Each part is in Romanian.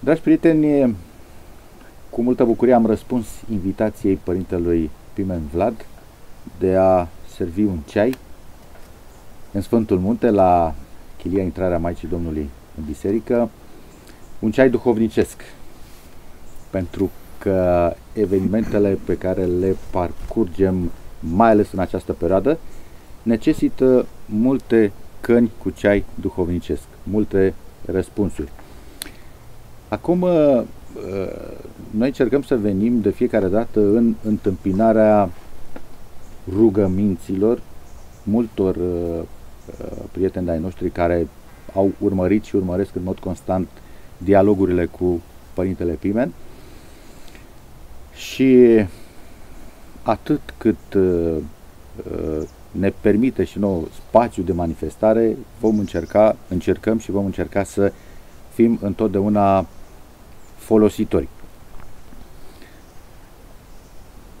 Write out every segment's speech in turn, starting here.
Dragi prieteni, cu multă bucurie am răspuns invitației părintelui Pimen Vlad de a servi un ceai în Sfântul Munte la chilia intrarea Maicii Domnului în biserică, un ceai duhovnicesc, pentru că evenimentele pe care le parcurgem, mai ales în această perioadă, necesită multe căni cu ceai duhovnicesc, multe răspunsuri. Acum, uh, noi încercăm să venim de fiecare dată în întâmpinarea rugăminților multor uh, uh, prieteni ai noștri care au urmărit și urmăresc în mod constant dialogurile cu Părintele Pimen. Și atât cât ne permite și nou spațiu de manifestare, vom încerca, încercăm și vom încerca să fim întotdeauna folositori.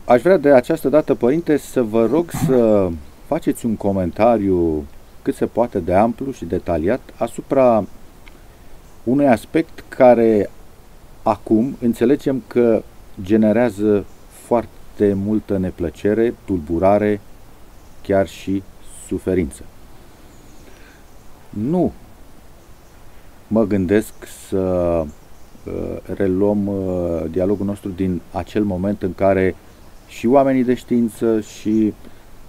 Aș vrea de această dată, Părinte, să vă rog să faceți un comentariu cât se poate de amplu și detaliat asupra unui aspect care acum înțelegem că generează foarte multă neplăcere, tulburare, chiar și suferință. Nu mă gândesc să uh, reluăm uh, dialogul nostru din acel moment în care și oamenii de știință și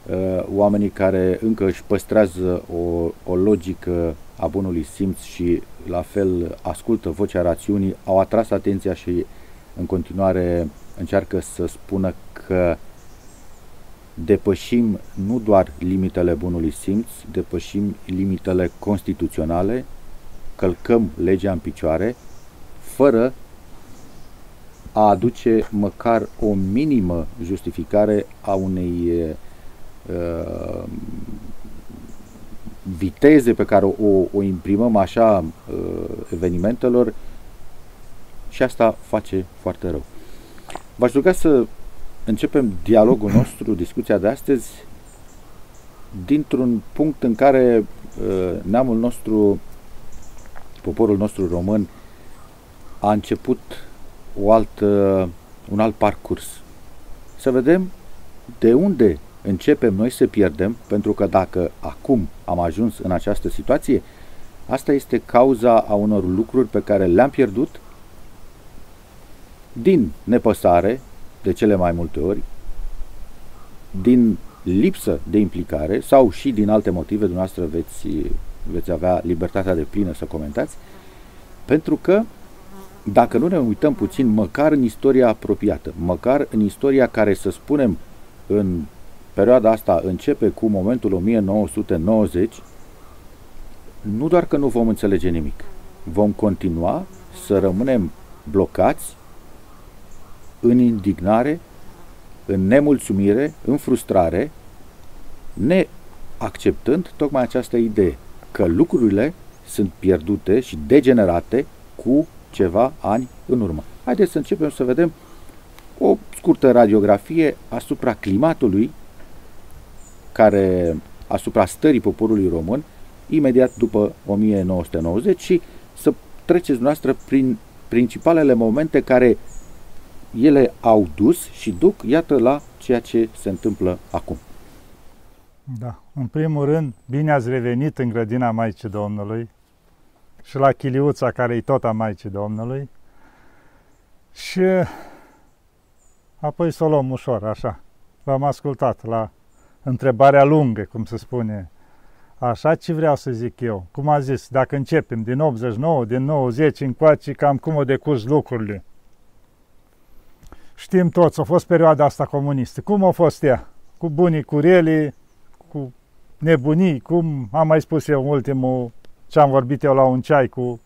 uh, oamenii care încă își păstrează o, o logică a bunului simț și la fel ascultă vocea rațiunii, au atras atenția și în continuare încearcă să spună că depășim nu doar limitele bunului simț, depășim limitele constituționale, călcăm legea în picioare, fără a aduce măcar o minimă justificare a unei uh, viteze pe care o, o imprimăm așa uh, evenimentelor și asta face foarte rău. V-aș ruga să începem dialogul nostru, discuția de astăzi, dintr-un punct în care uh, neamul nostru, poporul nostru român, a început o altă, un alt parcurs. Să vedem de unde începem noi să pierdem, pentru că dacă acum am ajuns în această situație, asta este cauza a unor lucruri pe care le-am pierdut din nepăsare, de cele mai multe ori, din lipsă de implicare sau și din alte motive, dumneavoastră veți, veți avea libertatea de plină să comentați, pentru că dacă nu ne uităm puțin măcar în istoria apropiată, măcar în istoria care, să spunem, în perioada asta începe cu momentul 1990, nu doar că nu vom înțelege nimic, vom continua să rămânem blocați în indignare, în nemulțumire, în frustrare, neacceptând tocmai această idee că lucrurile sunt pierdute și degenerate cu ceva ani în urmă. Haideți să începem să vedem o scurtă radiografie asupra climatului care asupra stării poporului român imediat după 1990 și să treceți noastră prin principalele momente care ele au dus și duc, iată, la ceea ce se întâmplă acum. Da. În primul rând, bine ați revenit în grădina Maicii Domnului și la chiliuța care e tot a Maicii Domnului și apoi să o luăm ușor, așa. V-am ascultat la întrebarea lungă, cum se spune. Așa ce vreau să zic eu. Cum a zis, dacă începem din 89, din 90 încoace, cam cum o decurs lucrurile. Știm toți, a fost perioada asta comunistă. Cum a fost ea? Cu bunii, cu relii, cu nebunii, cum am mai spus eu ultimul ce am vorbit eu la un ceai cu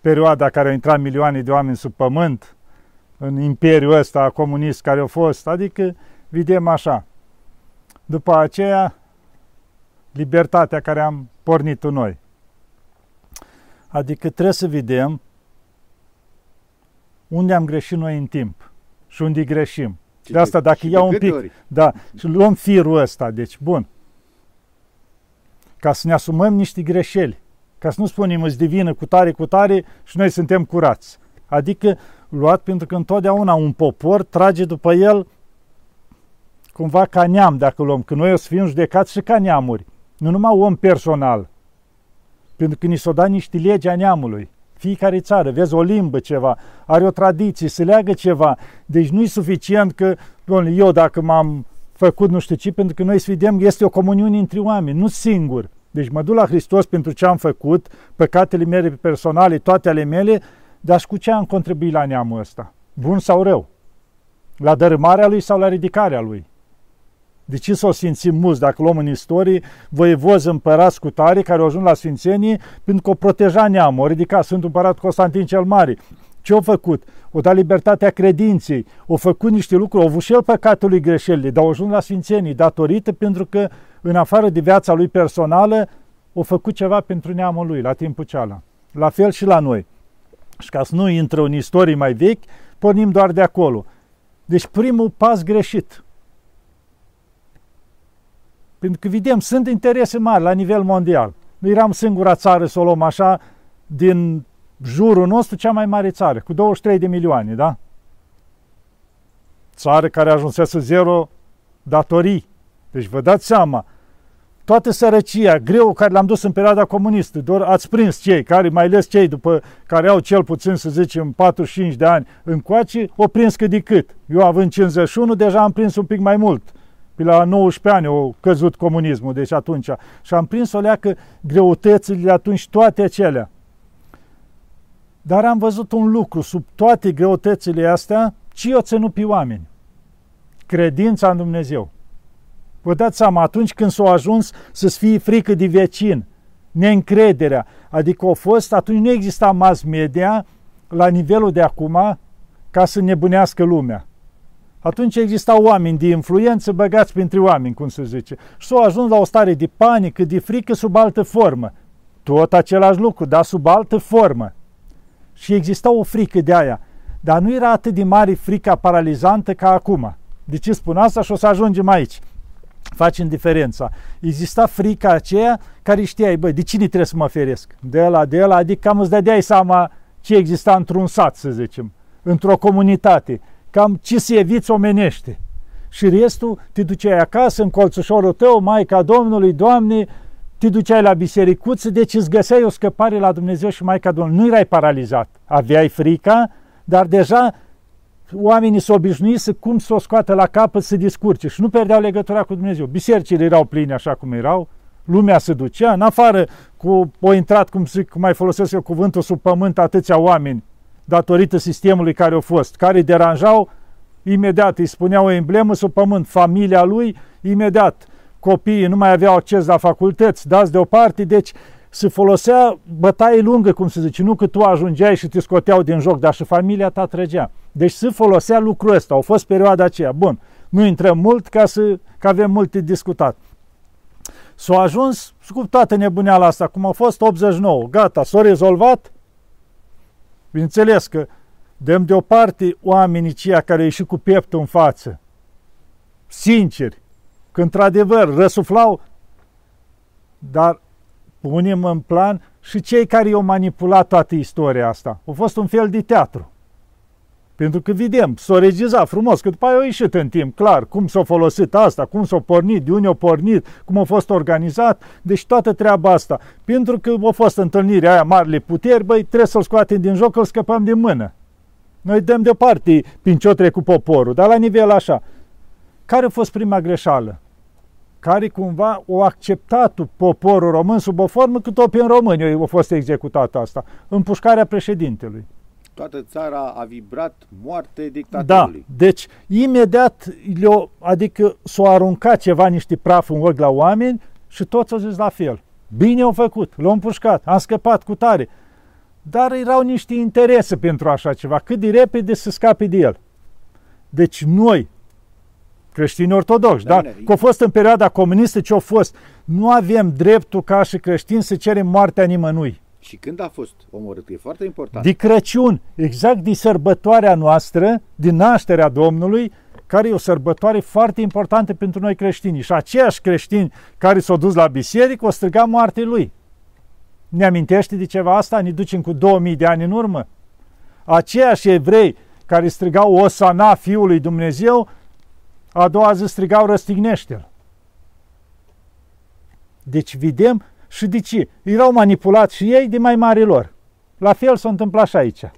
perioada care au intrat milioane de oameni sub pământ, în imperiul ăsta comunist care a fost, adică vedem așa. După aceea, libertatea care am pornit-o noi. Adică trebuie să vedem unde am greșit noi în timp și unde greșim. de asta, dacă iau un pic, ori? da, și luăm firul ăsta, deci, bun, ca să ne asumăm niște greșeli, ca să nu spunem îți divină cu tare, cu tare și noi suntem curați. Adică luat pentru că întotdeauna un popor trage după el cumva ca neam, dacă luăm, că noi o să fim judecați și ca neamuri, nu numai om personal, pentru că ni s-o da niște legi a neamului. Fiecare țară, vezi, o limbă ceva, are o tradiție, se leagă ceva. Deci nu e suficient că, domnule, eu dacă m-am făcut nu știu ce, pentru că noi să vedem, este o comuniune între oameni, nu singur. Deci mă duc la Hristos pentru ce am făcut, păcatele mele personale, toate ale mele, dar și cu ce am contribuit la neamul ăsta? Bun sau rău? La dărâmarea lui sau la ridicarea lui? De ce s-au simțit mulți, dacă luăm în istorie, voievozi împărați cu tare care au ajuns la Sfințenie pentru că o proteja neamul, o ridica Sfântul Împărat Constantin cel Mare. Ce au făcut? O dat libertatea credinței, au făcut niște lucruri, au avut și el păcatului greșelile, dar au ajuns la Sfințenie datorită pentru că, în afară de viața lui personală, au făcut ceva pentru neamul lui la timpul ceala. La fel și la noi. Și ca să nu intră în istorii mai vechi, pornim doar de acolo. Deci primul pas greșit. Pentru că vedem, sunt interese mari la nivel mondial. Noi eram singura țară, să o luăm așa, din jurul nostru, cea mai mare țară, cu 23 de milioane, da? Țară care ajunsese zero datorii. Deci vă dați seama, toată sărăcia, greu care l-am dus în perioada comunistă, doar ați prins cei care, mai ales cei după care au cel puțin, să zicem, 45 de ani încoace, o prins cât de cât. Eu având 51, deja am prins un pic mai mult. Pe la 19 ani au căzut comunismul, deci atunci. Și am prins o leacă greutățile de atunci, toate acelea. Dar am văzut un lucru, sub toate greutățile astea, ce o ținut pe oameni? Credința în Dumnezeu. Vă dați seama, atunci când s-au ajuns să-ți fie frică de vecin, neîncrederea, adică au fost, atunci nu exista mass media la nivelul de acum ca să nebunească lumea. Atunci existau oameni de influență băgați printre oameni, cum se zice. Și s-au ajuns la o stare de panică, de frică sub altă formă. Tot același lucru, dar sub altă formă. Și exista o frică de aia. Dar nu era atât de mare frica paralizantă ca acum. De ce spun asta și o să ajungem aici facem diferența. Exista frica aceea care știai, băi, de cine trebuie să mă feresc? De la, de la, adică cam îți dădeai seama ce exista într-un sat, să zicem, într-o comunitate, cam ce se eviți omenește. Și restul te duceai acasă, în colțușorul tău, Maica Domnului, Doamne, te duceai la bisericuță, deci îți găseai o scăpare la Dumnezeu și Maica Domnului. Nu erai paralizat, aveai frica, dar deja oamenii s-au obișnuit să cum să o scoată la capăt să discurce și nu pierdeau legătura cu Dumnezeu. Bisericile erau pline așa cum erau, lumea se ducea, în afară cu o intrat, cum, zic, cum mai folosesc eu cuvântul, sub pământ atâția oameni, datorită sistemului care au fost, care îi deranjau, imediat îi spuneau o emblemă sub pământ, familia lui, imediat copiii nu mai aveau acces la facultăți, dați deoparte, deci se folosea bătaie lungă, cum se zice, nu că tu ajungeai și te scoteau din joc, dar și familia ta trăgea. Deci se folosea lucrul ăsta, au fost perioada aceea. Bun, nu intrăm mult ca să că avem multe discutat. S-a ajuns cu toată nebuneala asta, cum a fost 89, gata, s-a rezolvat. Bineînțeles că dăm deoparte oamenii ceia care au ieșit cu pieptul în față, sinceri, că într-adevăr răsuflau, dar punem în plan și cei care i-au manipulat toată istoria asta. A fost un fel de teatru. Pentru că vedem, s-a regizat frumos, că după aia a ieșit în timp, clar, cum s-a folosit asta, cum s-a pornit, de unde a pornit, cum a fost organizat, deci toată treaba asta. Pentru că a fost întâlnirea aia marile puteri, băi, trebuie să-l scoatem din joc, îl scăpăm de mână. Noi dăm deoparte pinciotre cu poporul, dar la nivel așa. Care a fost prima greșeală? Care cumva o acceptat poporul român sub o formă cât o în români a fost executată asta, împușcarea președintelui. Toată țara a vibrat moarte dictatorului. Da, deci imediat, le adică s-o aruncat ceva, niște praf în ochi la oameni și toți au zis la fel. Bine au făcut, l-au împușcat, am scăpat cu tare. Dar erau niște interese pentru așa ceva, cât de repede să scape de el. Deci noi, creștini ortodoxi, da? Că a fost în perioada comunistă ce a fost. Nu avem dreptul ca și creștini să cerem moartea nimănui. Și când a fost omorât? E foarte important. De Crăciun, exact de sărbătoarea noastră, din nașterea Domnului, care e o sărbătoare foarte importantă pentru noi creștini. Și aceiași creștini care s-au dus la biserică o striga moartea lui. Ne amintește de ceva asta? Ne ducem cu 2000 de ani în urmă? Aceiași evrei care strigau Osana Fiului Dumnezeu, a doua zi strigau răstignește-l. Deci vedem și de ce? Erau manipulați și ei de mai mari lor. La fel s-a întâmplat și aici.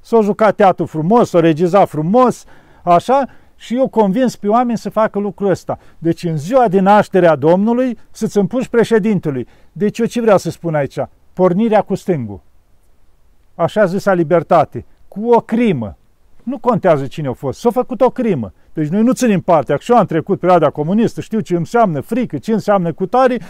S-a jucat teatru frumos, s-a regizat frumos, așa, și eu convins pe oameni să facă lucrul ăsta. Deci în ziua de naștere a Domnului să-ți împuși președintelui. Deci eu ce vreau să spun aici? Pornirea cu stângul. Așa zisa libertate. Cu o crimă. Nu contează cine a fost. S-a făcut o crimă. Deci noi nu ținem partea. Și eu am trecut perioada comunistă, știu ce înseamnă frică, ce înseamnă cutare.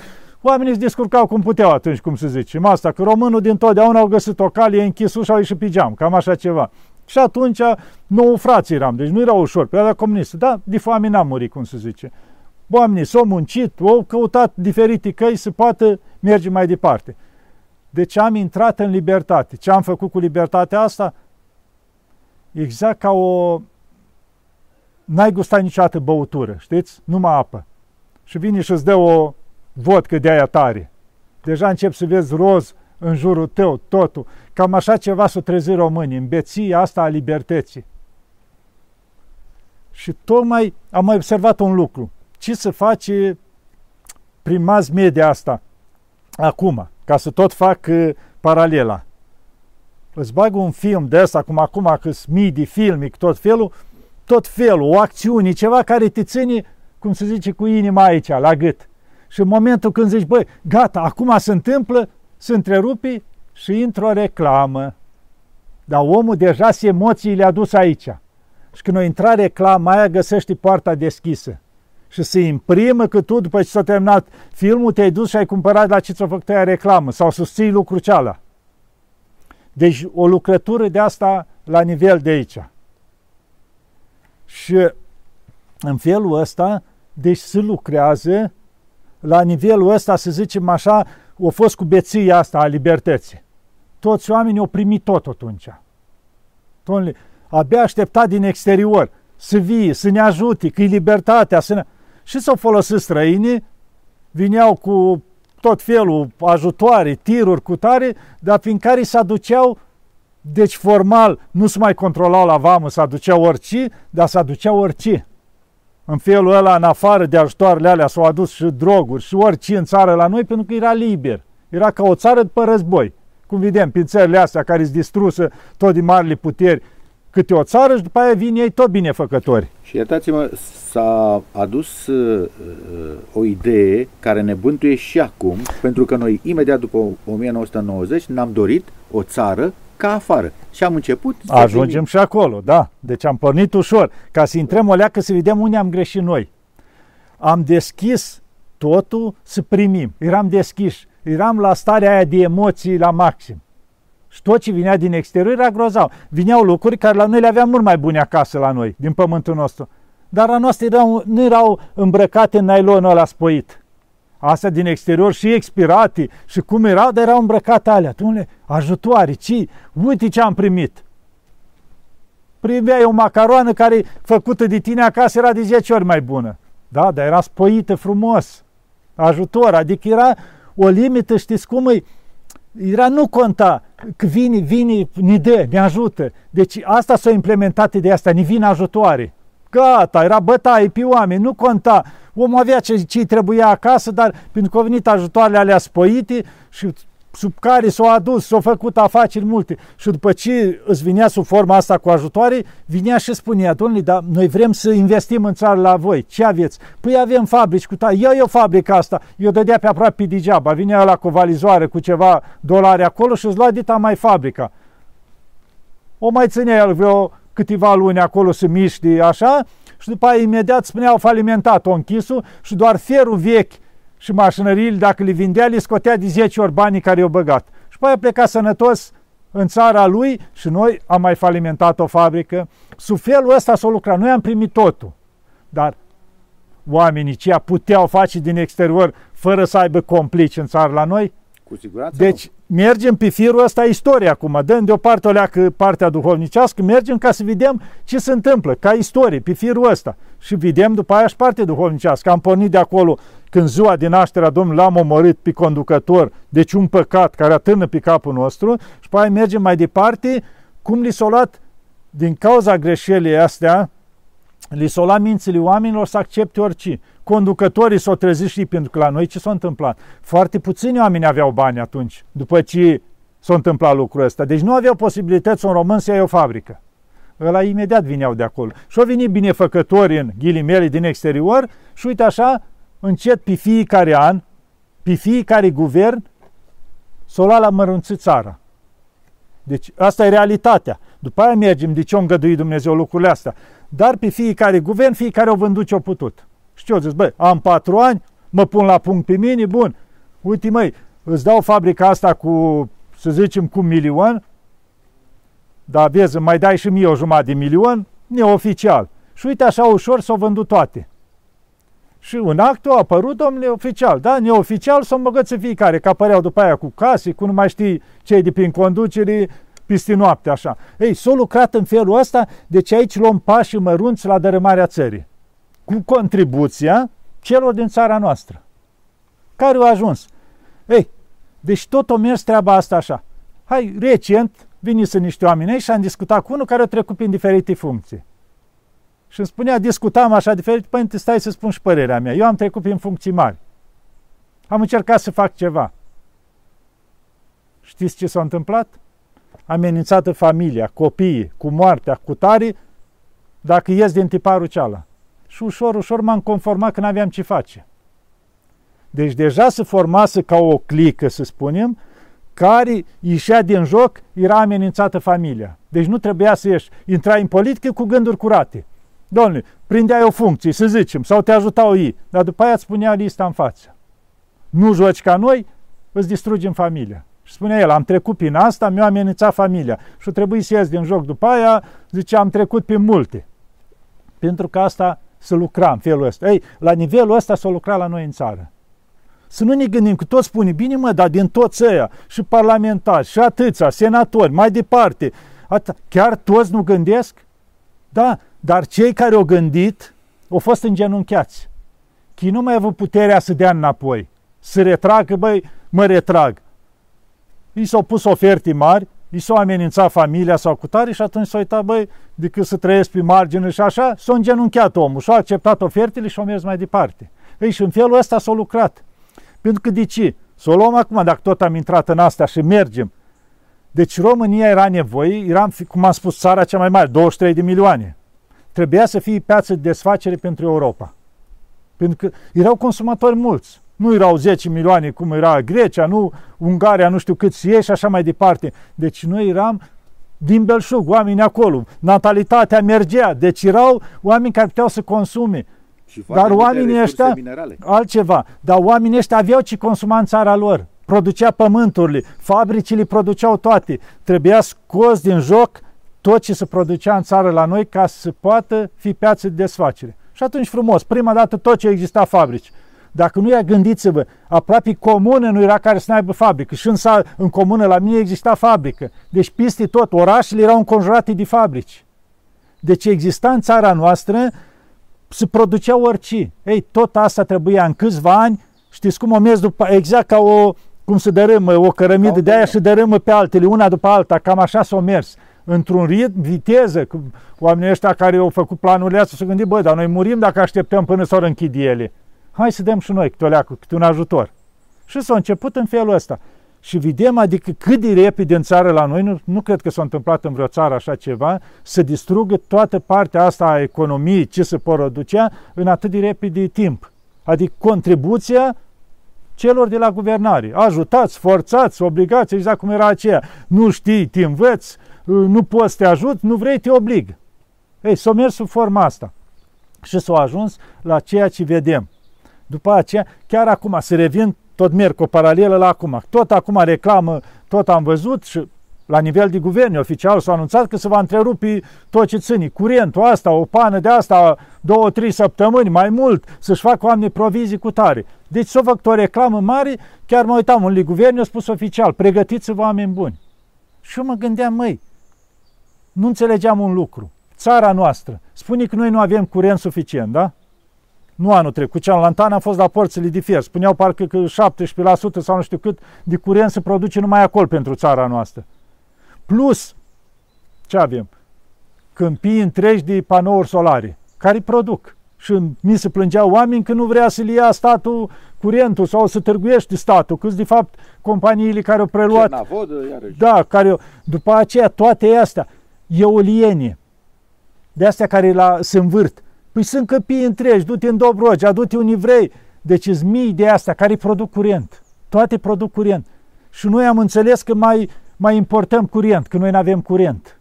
Oamenii se descurcau cum puteau atunci, cum se zice. Asta, că românul din totdeauna au găsit o cale, e închis ușa, au ieșit pe geam, cam așa ceva. Și atunci, nouă frați eram, deci nu era ușor, perioada comunistă, da, de foame n-am murit, cum se zice. Oamenii s-au muncit, au căutat diferite căi să poată merge mai departe. Deci am intrat în libertate. Ce am făcut cu libertatea asta? Exact ca o... N-ai gustat niciodată băutură, știți? Numai apă. Și vine și îți dă o vodcă de aia tare. Deja încep să vezi roz în jurul tău, totul. Cam așa ceva s-o trezi românii, în beția asta a libertății. Și tocmai am mai observat un lucru. Ce se face prin mass media asta acum, ca să tot fac uh, paralela. Îți bag un film de asta, cum acum că midi, filmic, tot felul, tot felul, o acțiune, ceva care te ține, cum se zice, cu inima aici, la gât. Și în momentul când zici, băi, gata, acum se întâmplă, se întrerupi și intră o reclamă. Dar omul deja se emoțiile a dus aici. Și când o intra reclama aia, găsești poarta deschisă. Și se imprimă că tu, după ce s-a terminat filmul, te-ai dus și ai cumpărat la ce ți-a făcut aia reclamă sau susții lucrul ceala. Deci o lucrătură de asta la nivel de aici. Și în felul ăsta, deci se lucrează la nivelul ăsta, să zicem așa, a fost cu beția asta a libertății. Toți oamenii au primit tot atunci. Domnule, abia așteptat din exterior să vie, să ne ajute, că e libertatea, să ne... Și s-au folosit străinii, vineau cu tot felul ajutoare, tiruri cu tare, dar prin care se aduceau, deci formal nu se mai controlau la vamă, se aduceau orice, dar se aduceau orice. În felul ăla, în afară de ajutoarele alea, s-au adus și droguri și orice în țară la noi, pentru că era liber. Era ca o țară după război. Cum vedem, prin țările astea care sunt distruse tot din marile puteri, câte o țară și după aia vin ei tot binefăcători. Și iertați-mă, s-a adus uh, uh, o idee care ne bântuie și acum, pentru că noi imediat după 1990 ne-am dorit o țară ca afară. Și am început să Ajungem primim. și acolo, da. Deci am pornit ușor, ca să intrăm o leacă să vedem unde am greșit noi. Am deschis totul să primim. Eram deschiși. Eram la starea aia de emoții la maxim. Și tot ce vinea din exterior era grozav. Vineau lucruri care la noi le aveam mult mai bune acasă la noi, din pământul nostru. Dar la noastre erau, nu erau îmbrăcate în nailonul ăla spoit. Astea din exterior și expirate și cum erau, dar erau îmbrăcate alea. Dom'le, ajutoare, ci, uite ce am primit. Primeai o macaroană care, făcută de tine acasă, era de 10 ori mai bună. Da, dar era spoită frumos. Ajutor, adică era o limită, știți cum e? Era, nu conta că vine, vine, ne dă, ne ajută. Deci asta s-a implementat de asta, ne vin ajutoare. Gata, era bătaie pe oameni, nu conta. Omul avea ce, ce trebuia acasă, dar pentru că au venit ajutoarele alea spăite și sub care s-au adus, s-au făcut afaceri multe. Și după ce îți vinea sub forma asta cu ajutoare, vinea și spunea, domnule, dar noi vrem să investim în țară la voi, ce aveți? Păi avem fabrici cu tare, ia eu fabrica asta, eu dădea pe aproape pe degeaba, vinea la cu valizoare cu ceva dolari acolo și îți lua dita mai fabrica. O mai ținea el vreo câteva luni acolo să miște așa și după aia imediat spuneau falimentat, o închisul și doar ferul vechi și mașinăriile, dacă le vindea, le scotea de 10 ori banii care i-au băgat. Și pe aia pleca sănătos în țara lui și noi am mai falimentat o fabrică. Sub felul ăsta s-a lucrat. Noi am primit totul. Dar oamenii ce puteau face din exterior fără să aibă complici în țară la noi? Cu siguranță Deci nu. Mergem pe firul ăsta istorie acum, dăm deoparte o leacă partea duhovnicească, mergem ca să vedem ce se întâmplă, ca istorie, pe firul ăsta. Și vedem după aia și partea duhovnicească. Am pornit de acolo când ziua din nașterea Domnului l-am omorât pe conducător, deci un păcat care atârnă pe capul nostru și pe aia mergem mai departe Cum li s-a luat din cauza greșelii astea, li s-au luat mințile oamenilor să accepte orice. Conducătorii s-au trezit și pentru că la noi ce s-a întâmplat? Foarte puțini oameni aveau bani atunci, după ce s-a întâmplat lucrul ăsta. Deci nu aveau posibilități un român să ia o fabrică. Ăla imediat vineau de acolo. Și au venit binefăcători în ghilimele din exterior și uite așa, încet pe fiecare an, pe fiecare guvern, s-o lua la mărunțit țara. Deci asta e realitatea. După aia mergem de ce a îngăduit Dumnezeu lucrurile astea. Dar pe fiecare guvern, fiecare au vândut ce-au putut. Și ce au zis? Băi, am patru ani, mă pun la punct pe mine, bun. Uite, măi, îți dau fabrica asta cu, să zicem, cu milion, dar vezi, mai dai și mie o jumătate de milion, neoficial. Și uite așa ușor s-au vândut toate. Și un act a apărut, domnule, oficial, da? Neoficial s-au îmbăgățit fiecare, că apăreau după aia cu case, cu nu mai știi cei de prin conducere, peste noapte, așa. Ei, s-a lucrat în felul ăsta, deci aici luăm pași mărunți la dărâmarea țării. Cu contribuția celor din țara noastră. Care au ajuns? Ei, deci tot o mers treaba asta așa. Hai, recent, să niște oameni aici și am discutat cu unul care a trecut prin diferite funcții. Și îmi spunea, discutam așa diferit, păi stai să spun și părerea mea. Eu am trecut prin funcții mari. Am încercat să fac ceva. Știți ce s-a întâmplat? Amenințată familia, copiii, cu moartea, cu tare, dacă ies din tiparul ceala. Și ușor, ușor m-am conformat că n-aveam ce face. Deci deja se formase ca o clică, să spunem, care ieșea din joc, era amenințată familia. Deci nu trebuia să ieși. Intrai în politică cu gânduri curate. Doamne, prindeai o funcție, să zicem, sau te ajutau ei, dar după aia îți spunea lista în față. Nu joci ca noi, îți distrugem familia. Și spunea el, am trecut prin asta, mi-a amenințat familia. Și trebuie să ies din joc după aia, zice, am trecut prin multe. Pentru că asta să lucra în felul ăsta. Ei, la nivelul ăsta să lucra la noi în țară. Să nu ne gândim că toți spune, bine mă, dar din toți ăia, și parlamentari, și atâția, senatori, mai departe, atâta, chiar toți nu gândesc? Da, dar cei care au gândit au fost îngenunchiați. Că nu mai avut puterea să dea înapoi, să retragă, băi, mă retrag. I s-au pus oferte mari, i s-au amenințat familia sau cu tare și atunci s-au uitat, băi, decât să trăiesc pe margine și așa, s-a îngenunchiat omul și a acceptat ofertele și a mers mai departe. Ei, și în felul ăsta s-a lucrat. Pentru că de ce? Să o luăm acum, dacă tot am intrat în asta și mergem. Deci România era nevoie, era, cum am spus, țara cea mai mare, 23 de milioane. Trebuia să fie piață de desfacere pentru Europa. Pentru că erau consumatori mulți. Nu erau 10 milioane cum era Grecia, nu Ungaria, nu știu cât e și așa mai departe. Deci noi eram din belșug, oameni acolo. Natalitatea mergea, deci erau oameni care puteau să consume. Și Dar oamenii ăștia, minerale. altceva, dar oamenii ăștia aveau ce consuma în țara lor. Producea pământurile, fabricile produceau toate. Trebuia scos din joc tot ce se producea în țară la noi ca să poată fi piață de desfacere. Și atunci frumos, prima dată tot ce exista fabrici. Dacă nu ia gândiți-vă, aproape comună nu era care să aibă fabrică. Și în, în comună la mine exista fabrică. Deci piste tot, orașele erau înconjurate de fabrici. Deci exista în țara noastră se producea orice. Ei, tot asta trebuia în câțiva ani, știți cum o mers după, exact ca o, cum se dărâmă, o cărămidă de aia și dărâmă pe altele, una după alta, cam așa s-o mers. Într-un ritm, viteză, oamenii ăștia care au făcut planurile astea s-au gândit, bă, dar noi murim dacă așteptăm până s-o închid ele. Hai să dăm și noi câte, o leacă, câte un ajutor. Și s-a început în felul ăsta. Și vedem, adică cât de repede în țară la noi, nu, nu cred că s-a întâmplat în vreo țară așa ceva, să distrugă toată partea asta a economiei, ce se producea, în atât de repede timp. Adică contribuția celor de la guvernare. Ajutați, forțați, obligați, exact cum era aceea. Nu știi, te învăț, nu poți să te ajut, nu vrei, te oblig. Ei, s-o mers sub forma asta. Și s-a ajuns la ceea ce vedem. După aceea, chiar acum, să revin tot merg cu o paralelă la acum. Tot acum reclamă, tot am văzut și la nivel de guvern oficial s-a anunțat că se va întrerupi tot ce ține, curentul asta, o pană de asta, două, trei săptămâni, mai mult, să-și facă oameni provizii cu tare. Deci s-a făcut o reclamă mare, chiar mă uitam, un guvern a spus oficial, pregătiți-vă oameni buni. Și eu mă gândeam, măi, nu înțelegeam un lucru. Țara noastră spune că noi nu avem curent suficient, da? Nu anul trecut, cealaltă an am fost la porțile de fier. Spuneau parcă că 17% sau nu știu cât de curent se produce numai acolo pentru țara noastră. Plus, ce avem? Câmpii întregi de panouri solare, care produc. Și mi se plângeau oameni că nu vrea să-l ia statul curentul sau să târguiește statul, că de fapt companiile care au preluat. Cernavodă, iarăși. Da, care după aceea toate astea, eoliene, de astea care la, se învârt. Păi sunt căpii întregi, du-te în Dobrogea, du-te un Ivrei. Deci sunt mii de astea care produc curent. Toate produc curent. Și noi am înțeles că mai, mai importăm curent, că noi nu avem curent.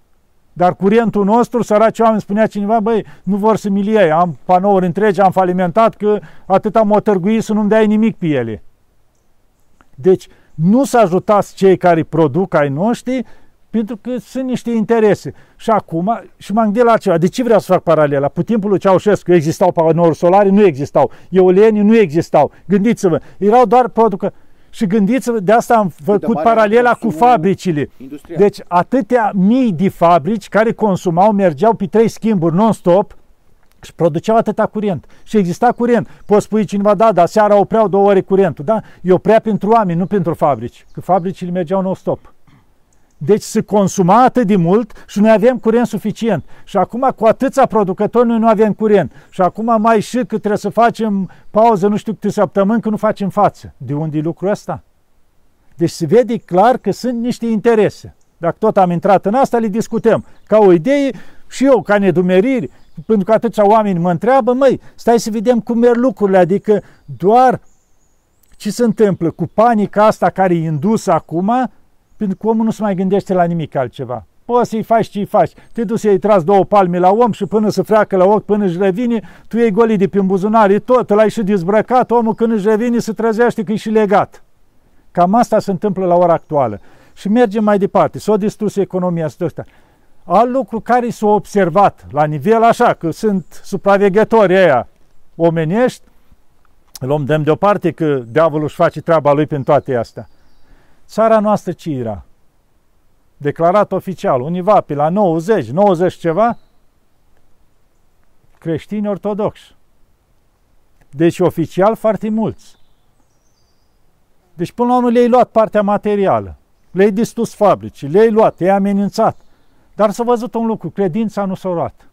Dar curentul nostru, săraci oameni, spunea cineva, băi, nu vor să mi am panouri întregi, am falimentat, că atât am o târguit să nu-mi dai nimic pe ele. Deci, nu să ajutați cei care produc ai noștri, pentru că sunt niște interese. Și acum, și m-am gândit la ceva, de ce vreau să fac paralela? Pe timpul lui Ceaușescu existau panouri solare? Nu existau. Eolieni nu existau. Gândiți-vă, erau doar producă. Și gândiți-vă, de asta am făcut paralela cu fabricile. Industrial. Deci atâtea mii de fabrici care consumau, mergeau pe trei schimburi non-stop și produceau atâta curent. Și exista curent. Poți spui cineva, da, dar seara opreau două ore curentul. Da, e oprea pentru oameni, nu pentru fabrici. Că fabricile mergeau non-stop. Deci se consuma atât de mult și noi avem curent suficient. Și acum cu atâția producători noi nu avem curent. Și acum mai și că trebuie să facem pauză nu știu câte săptămâni că nu facem față. De unde e lucrul ăsta? Deci se vede clar că sunt niște interese. Dacă tot am intrat în asta, le discutăm. Ca o idee și eu, ca nedumeriri, pentru că atâția oameni mă întreabă, măi, stai să vedem cum merg lucrurile, adică doar ce se întâmplă cu panica asta care e indusă acum, pentru că omul nu se mai gândește la nimic altceva. Poți să-i faci ce-i faci. Te duci să-i tras două palme la om și până să freacă la ochi, până își revine, tu iei golit de prin buzunar, e tot, l-ai și dezbrăcat, omul când își revine se trezește că e și legat. Cam asta se întâmplă la ora actuală. Și mergem mai departe. S-a distrus economia asta. Alt lucru care s-a observat la nivel așa, că sunt supraveghetori ăia omenești, luăm dăm deoparte că diavolul își face treaba lui prin toate astea. Țara noastră ce era? Declarat oficial, univa pe la 90, 90 ceva, creștini ortodoxi. Deci oficial foarte mulți. Deci până la urmă le-ai luat partea materială, le-ai distus fabrici, le-ai luat, le-ai amenințat. Dar să văzut un lucru, credința nu s-a luat.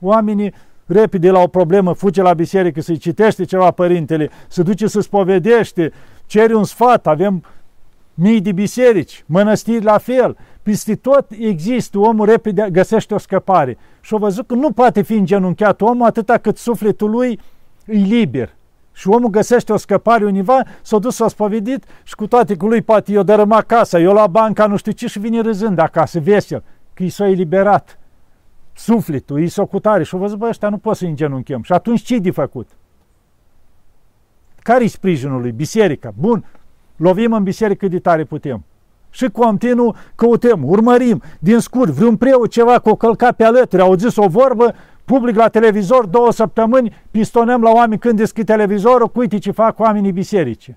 Oamenii repede la o problemă fuge la biserică să-i citește ceva părintele, să duce să spovedește, ceri un sfat, avem mii de biserici, mănăstiri la fel, peste tot există, omul repede găsește o scăpare. Și o văzut că nu poate fi îngenunchiat omul atâta cât sufletul lui e liber. Și omul găsește o scăpare univa, s-a dus, s-a spovedit și cu toate cu lui poate i-o dărâma casa, eu la banca nu știu ce și vine râzând acasă, vesel, că i s-a eliberat sufletul, i s-a cutare și o văzut, bă, ăștia nu pot să îngenunchem. Și atunci ce de făcut? Care-i sprijinul lui? Biserica. Bun, lovim în biserică de tare putem. Și continuu căutăm, urmărim, din scurt, vreun preot ceva cu o călca pe alături, au zis o vorbă, public la televizor, două săptămâni, pistonăm la oameni când deschid televizorul, cu uite ce fac oamenii biserici.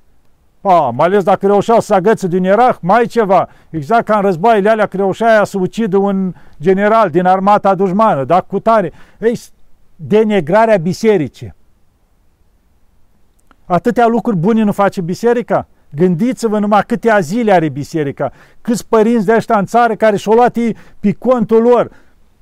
A, mai ales dacă reușeau să agăță din Irak, mai ceva. Exact ca în războaiele alea că reușea să ucidă un general din armata dușmană, dar cu tare. Ei, denegrarea bisericii. Atâtea lucruri bune nu face biserica? Gândiți-vă numai câte azile are biserica, câți părinți de ăștia în țară care și-au luat pe contul lor.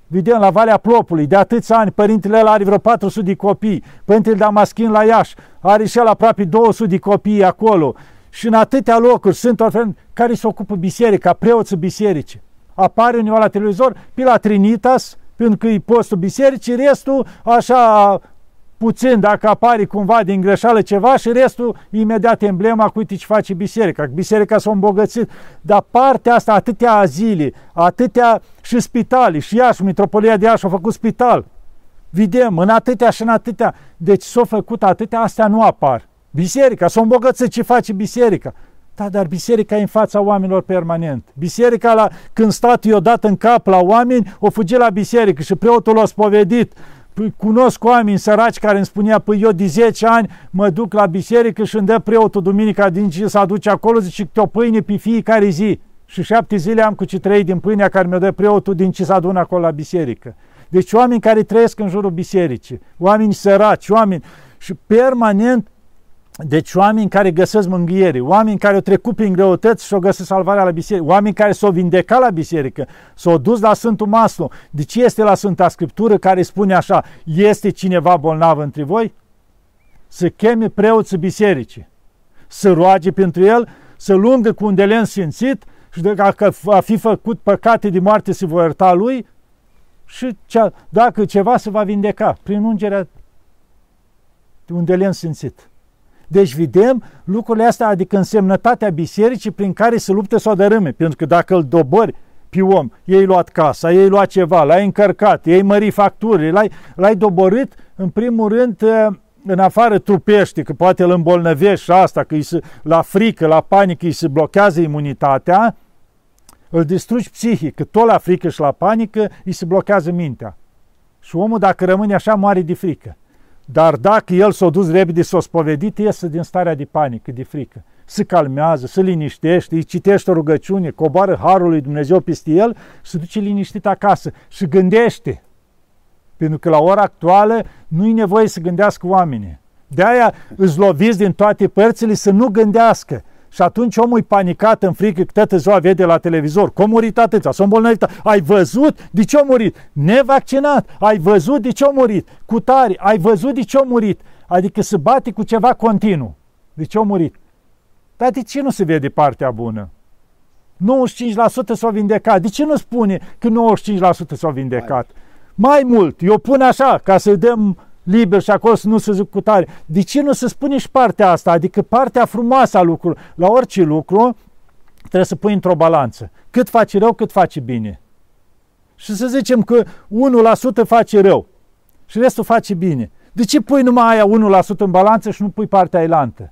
Vedem la Valea Plopului, de atâți ani, părintele ăla are vreo 400 de copii, părintele Damaschin la Iași are și el aproape 200 de copii acolo. Și în atâtea locuri sunt orfani care se ocupă biserica, preoții biserici. Apare undeva la televizor, pe la Trinitas, pentru că e postul bisericii, restul așa puțin dacă apare cumva din greșeală ceva și restul imediat emblema cu uite ce face biserica. Biserica s-a îmbogățit, dar partea asta, atâtea azile, atâtea și spitale, și Iași, Mitropolia de Iași a făcut spital. Vedem, în atâtea și în atâtea. Deci s-au făcut atâtea, astea nu apar. Biserica, s-a îmbogățit, ce face biserica? Da, dar biserica e în fața oamenilor permanent. Biserica, la, când statul i-a dat în cap la oameni, o fugi la biserică și preotul l-a spovedit Păi, cunosc oameni săraci care îmi spunea, păi eu de 10 ani mă duc la biserică și îmi dă preotul duminica din ce să aduce acolo, zice, te o pâine pe fiecare zi. Și șapte zile am cu ce trei din pâinea care mi-o dă preotul din ce să adună acolo la biserică. Deci oameni care trăiesc în jurul bisericii, oameni săraci, oameni și permanent Deci oameni care găsesc mângâiere, oameni care au trecut prin greutăți și au găsit salvarea la biserică, oameni care s-au vindecat la biserică, s-au dus la Sfântul Maslu. De ce este la Sfânta Scriptură care spune așa, este cineva bolnav între voi? Să cheme preoții bisericii, să roage pentru el, să lungă cu un delen sfințit și dacă a fi făcut păcate de moarte se vor ierta lui și cea, dacă ceva se va vindeca prin ungerea de un delen sfințit. Deci vedem lucrurile astea, adică însemnătatea bisericii prin care se luptă să o dărâme. Pentru că dacă îl dobori pe om, ei luat casa, ei luat ceva, l-ai încărcat, ei mări facturile, l-ai, l-ai doborât, în primul rând, ă, în afară trupește, că poate îl îmbolnăvești și asta, că se, la frică, la panică îi se blochează imunitatea, îl distrugi psihic, că tot la frică și la panică îi se blochează mintea. Și omul, dacă rămâne așa, moare de frică. Dar dacă el s-a dus repede, s-a spovedit, iese din starea de panică, de frică. Se calmează, se liniștește, îi citește o rugăciune, coboară Harul lui Dumnezeu peste el și se duce liniștit acasă și gândește. Pentru că la ora actuală nu e nevoie să gândească oamenii. De aia îți loviți din toate părțile să nu gândească. Și atunci omul e panicat în frică că toată ziua vede la televizor. Cum a murit atâția? S-a îmbolnăvit. Ai văzut de ce a murit? Nevaccinat. Ai văzut de ce a murit? Cu tare. Ai văzut de ce a murit? Adică se bate cu ceva continuu. De ce a murit? Dar de ce nu se vede partea bună? 95% s-au vindecat. De ce nu spune că 95% s-au vindecat? Mai mult, eu pun așa, ca să dăm liber și acolo să nu se zic cu tare. De ce nu se spune și partea asta? Adică partea frumoasă a lucrurilor. La orice lucru trebuie să pui într-o balanță. Cât face rău, cât face bine. Și să zicem că 1% face rău și restul face bine. De ce pui numai aia 1% în balanță și nu pui partea ailantă?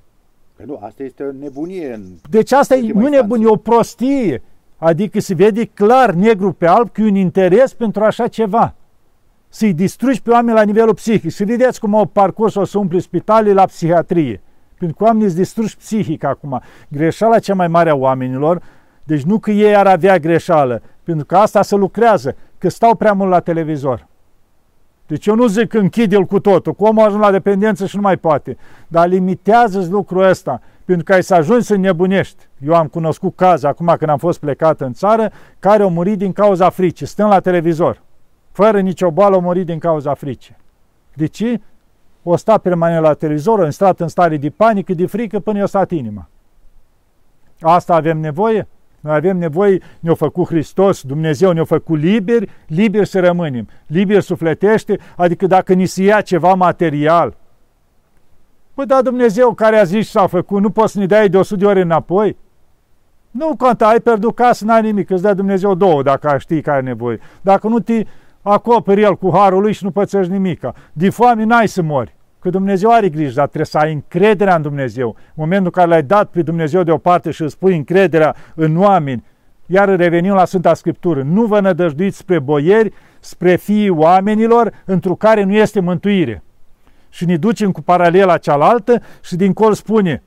Păi nu, asta este o nebunie. În deci asta e nu nebunie, o prostie. Adică se vede clar negru pe alb că e un interes pentru așa ceva să-i distrugi pe oameni la nivelul psihic. Și vedeți cum au parcurs o să umpli spitalii la psihiatrie. Pentru că oamenii îți distrugi psihic acum. Greșeala cea mai mare a oamenilor, deci nu că ei ar avea greșeală, pentru că asta se lucrează, că stau prea mult la televizor. Deci eu nu zic că închide-l cu totul, că omul ajunge la dependență și nu mai poate, dar limitează lucrul ăsta, pentru că ai să ajungi să nebunești. Eu am cunoscut caz acum când am fost plecat în țară, care au murit din cauza fricii, stând la televizor fără nicio boală, a murit din cauza fricii. De ce? O stat permanent la televizor, în stat în stare de panică, de frică, până i-a stat inima. Asta avem nevoie? Noi avem nevoie, ne-a făcut Hristos, Dumnezeu ne-a făcut liberi, liberi să rămânem. Liberi sufletește, adică dacă ni se ia ceva material, Păi da, Dumnezeu care a zis și s-a făcut, nu poți să ne dai de 100 de ori înapoi? Nu conta, ai pierdut casă, n-ai nimic, îți dă Dumnezeu două dacă știi care e nevoie. Dacă nu te acoperi el cu harul lui și nu pățești nimica. De foame n-ai să mori. Că Dumnezeu are grijă, dar trebuie să ai încrederea în Dumnezeu. În momentul în care l-ai dat pe Dumnezeu deoparte și îți pui încrederea în oameni, iar revenim la Sfânta Scriptură, nu vă nădăjduiți spre boieri, spre fiii oamenilor, într care nu este mântuire. Și ne ducem cu paralela cealaltă și dincolo spune,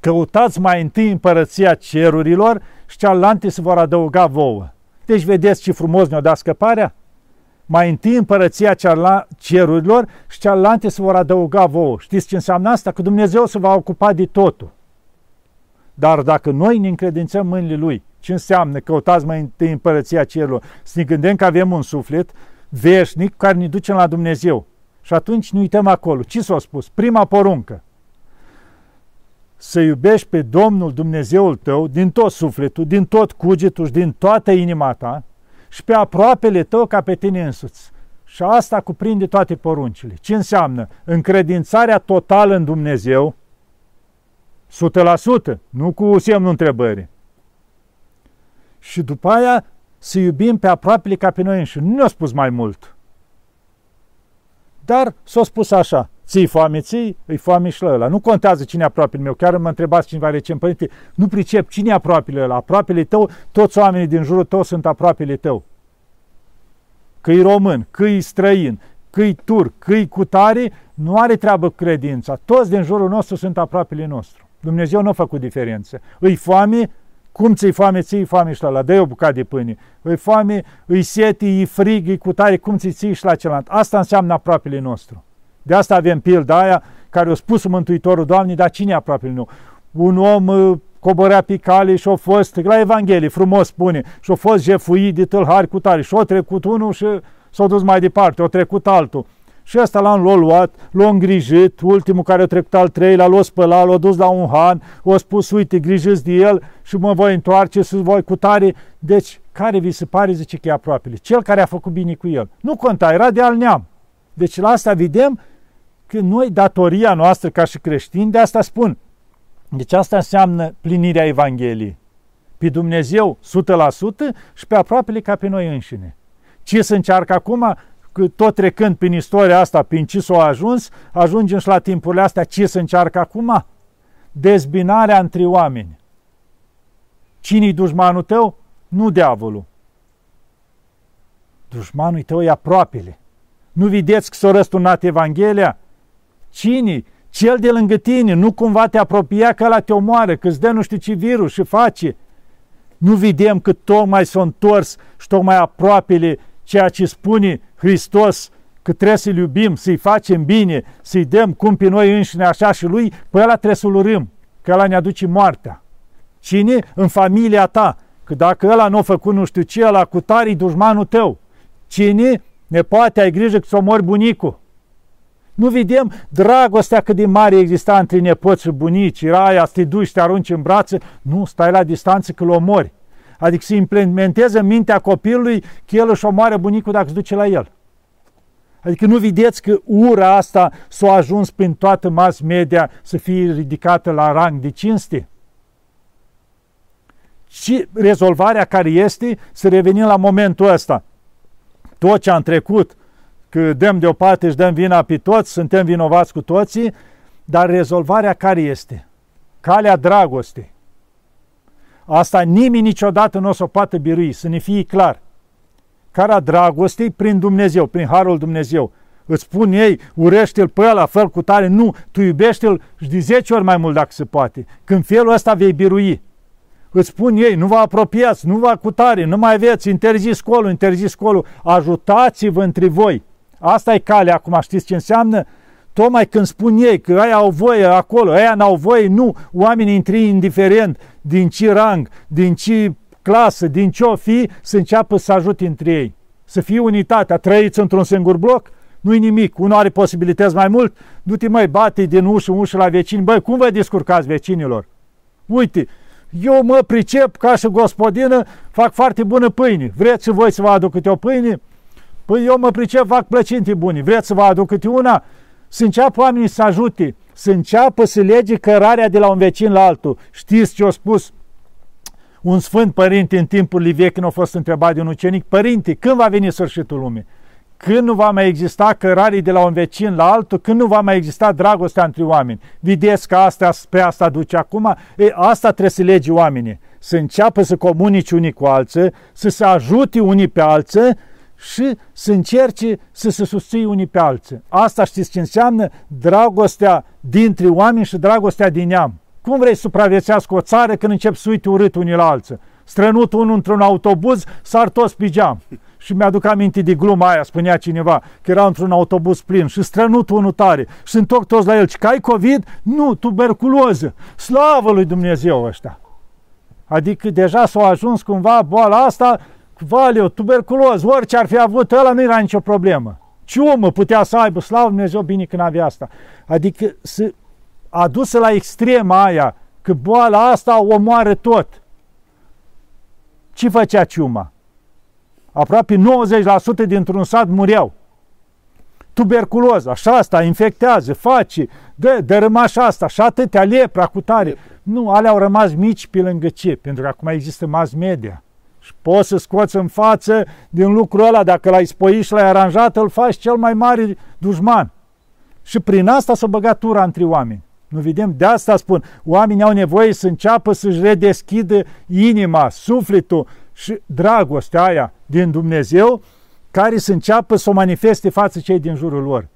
căutați mai întâi împărăția cerurilor și cealaltă se vor adăuga vouă. Deci vedeți ce frumos ne-o dat scăparea? Mai întâi împărăția cerurilor și cealaltă se vor adăuga vouă. Știți ce înseamnă asta? Că Dumnezeu se va ocupa de totul. Dar dacă noi ne încredințăm mâinile Lui, ce înseamnă? Căutați mai întâi împărăția cerurilor. Să ne gândim că avem un suflet veșnic care ne duce la Dumnezeu. Și atunci ne uităm acolo. Ce s-a spus? Prima poruncă. Să iubești pe Domnul Dumnezeul tău din tot sufletul, din tot cugetul și din toată inima ta, și pe aproapele tău ca pe tine însuți. Și asta cuprinde toate poruncile. Ce înseamnă? Încredințarea totală în Dumnezeu, 100%, nu cu semnul întrebării. Și după aia să iubim pe aproapele ca pe noi înșine. Nu ne-a spus mai mult. Dar s-a spus așa, ții foame, ții, îi foame și la ăla. Nu contează cine e aproapele meu. Chiar mă întrebați cineva recent, părinte, nu pricep cine e aproapele ăla. Aproapele tău, toți oamenii din jurul tău sunt aproapele tău. Că-i român, că-i străin, că-i turc, că-i cutare, nu are treabă cu credința. Toți din jurul nostru sunt aproapele nostru. Dumnezeu nu a făcut diferență. Îi foame, cum ți-i foame, ți-i foame și la ăla, dă o bucată de pâine. Îi foame, îi sete, îi frig, îi cutare, cum ți-i ții și la celălalt. Asta înseamnă aproapele nostru. De asta avem pilda aia care a spus Mântuitorul, Doamne, dar cine e aproape nu? Un om uh, coborea pe cale și a fost, la Evanghelie, frumos spune, și a fost jefuit de tâlhari cu tare și a trecut unul și s-a dus mai departe, a trecut altul. Și ăsta l-am luat, l-a îngrijit, ultimul care a trecut al treilea, l-a spălat, l-a dus la un han, a spus, uite, grijiți de el și mă voi întoarce să voi cu tare. Deci, care vi se pare, zice că e aproapele? Cel care a făcut bine cu el. Nu conta, era de al neam. Deci la asta vedem că noi, datoria noastră ca și creștini, de asta spun. Deci asta înseamnă plinirea Evangheliei. Pe Dumnezeu 100% și pe aproapele ca pe noi înșine. Ce se încearcă acum? Că tot trecând prin istoria asta, prin ce s-a ajuns, ajungem și la timpurile astea, ce se încearcă acum? Dezbinarea între oameni. Cine-i dușmanul tău? Nu diavolul. Dușmanul tău e aproapele. Nu vedeți că s-a răsturnat Evanghelia? Cine? Cel de lângă tine. Nu cumva te apropia că la te omoară, că îți dă nu știu ce virus și face. Nu vedem că tocmai s-a întors și tocmai aproapele ceea ce spune Hristos că trebuie să-L iubim, să-i facem bine, să-i dăm cum pe noi înșine așa și Lui, pe ăla trebuie să-L urâm, că ăla ne aduce moartea. Cine? În familia ta. Că dacă ăla nu a făcut nu știu ce, ăla cu tare dușmanul tău. Cine? Ne poate ai grijă că ți mori bunicul. Nu vedem dragostea cât de mare exista între nepoți și bunici, era aia să te duci, să te arunci în brațe, nu, stai la distanță că l omori. Adică să implementeze în mintea copilului că el își omoară bunicul dacă se duce la el. Adică nu vedeți că ura asta s-a ajuns prin toată mass media să fie ridicată la rang de cinste? Și rezolvarea care este să revenim la momentul ăsta. Tot ce am trecut, că dăm deoparte și dăm vina pe toți, suntem vinovați cu toții, dar rezolvarea care este? Calea dragostei. Asta nimeni niciodată nu o să o poată birui, să ne fie clar. Cara dragostei prin Dumnezeu, prin Harul Dumnezeu. Îți spun ei, urește-l pe ăla, fă cu tare. Nu, tu iubește-l și de 10 ori mai mult dacă se poate. Când felul ăsta vei birui. Îți spun ei, nu vă apropiați, nu vă cu tare, nu mai aveți, interzis colul, interzis colul. Ajutați-vă între voi. Asta e calea acum, știți ce înseamnă? Tocmai când spun ei că aia au voie acolo, aia n-au voie, nu, oamenii intri indiferent din ce rang, din ce clasă, din ce o fi, să înceapă să ajute între ei. Să fie unitatea, trăiți într-un singur bloc, nu-i nimic, unul are posibilități mai mult, du-te mai bate din ușă în ușă la vecini, băi, cum vă descurcați vecinilor? Uite, eu mă pricep ca și gospodină, fac foarte bună pâine. Vreți și voi să vă aduc câte o pâine? Păi eu mă pricep, fac plăcinte bune. Vreți să vă aduc câte una? Să înceapă oamenii să ajute, să înceapă să lege cărarea de la un vecin la altul. Știți ce a spus un sfânt părinte în timpul vechi când a fost întrebat de un ucenic? Părinte, când va veni sfârșitul lumii? Când nu va mai exista cărarii de la un vecin la altul, când nu va mai exista dragostea între oameni. Vedeți că asta, pe asta duce acum? E, asta trebuie să lege oamenii. Să înceapă să comunice unii cu alții, să se ajute unii pe alții, și să încerce să se susții unii pe alții. Asta știți ce înseamnă? Dragostea dintre oameni și dragostea din neam. Cum vrei să supraviețească o țară când încep să uite urât unii la alții? Strănut unul într-un autobuz, sar toți pe geam. Și mi-aduc aminte de gluma aia, spunea cineva, că era într-un autobuz plin și strănut unul tare și se întorc toți la el. Și că ai COVID? Nu, tuberculoză. Slavă lui Dumnezeu ăștia! Adică deja s-au ajuns cumva boala asta valeu, tuberculoz, orice ar fi avut ăla, nu era nicio problemă. Ciumă putea să aibă, slavă Dumnezeu, bine când avea asta. Adică să adusă la extrema aia, că boala asta omoară tot. Ce făcea ciuma? Aproape 90% dintr-un sat mureau. Tuberculoză, așa asta, infectează, face, dă, dărâmaș asta, și atâtea lepra cu tare. Nu, alea au rămas mici pe lângă ce? Pentru că acum există mass media. Și poți să scoți în față din lucrul ăla, dacă l-ai spoit și l-ai aranjat, îl faci cel mai mare dușman. Și prin asta s-a băgat tura între oameni. Nu vedem? De asta spun, oamenii au nevoie să înceapă să-și redeschidă inima, sufletul și dragostea aia din Dumnezeu, care să înceapă să o manifeste față cei din jurul lor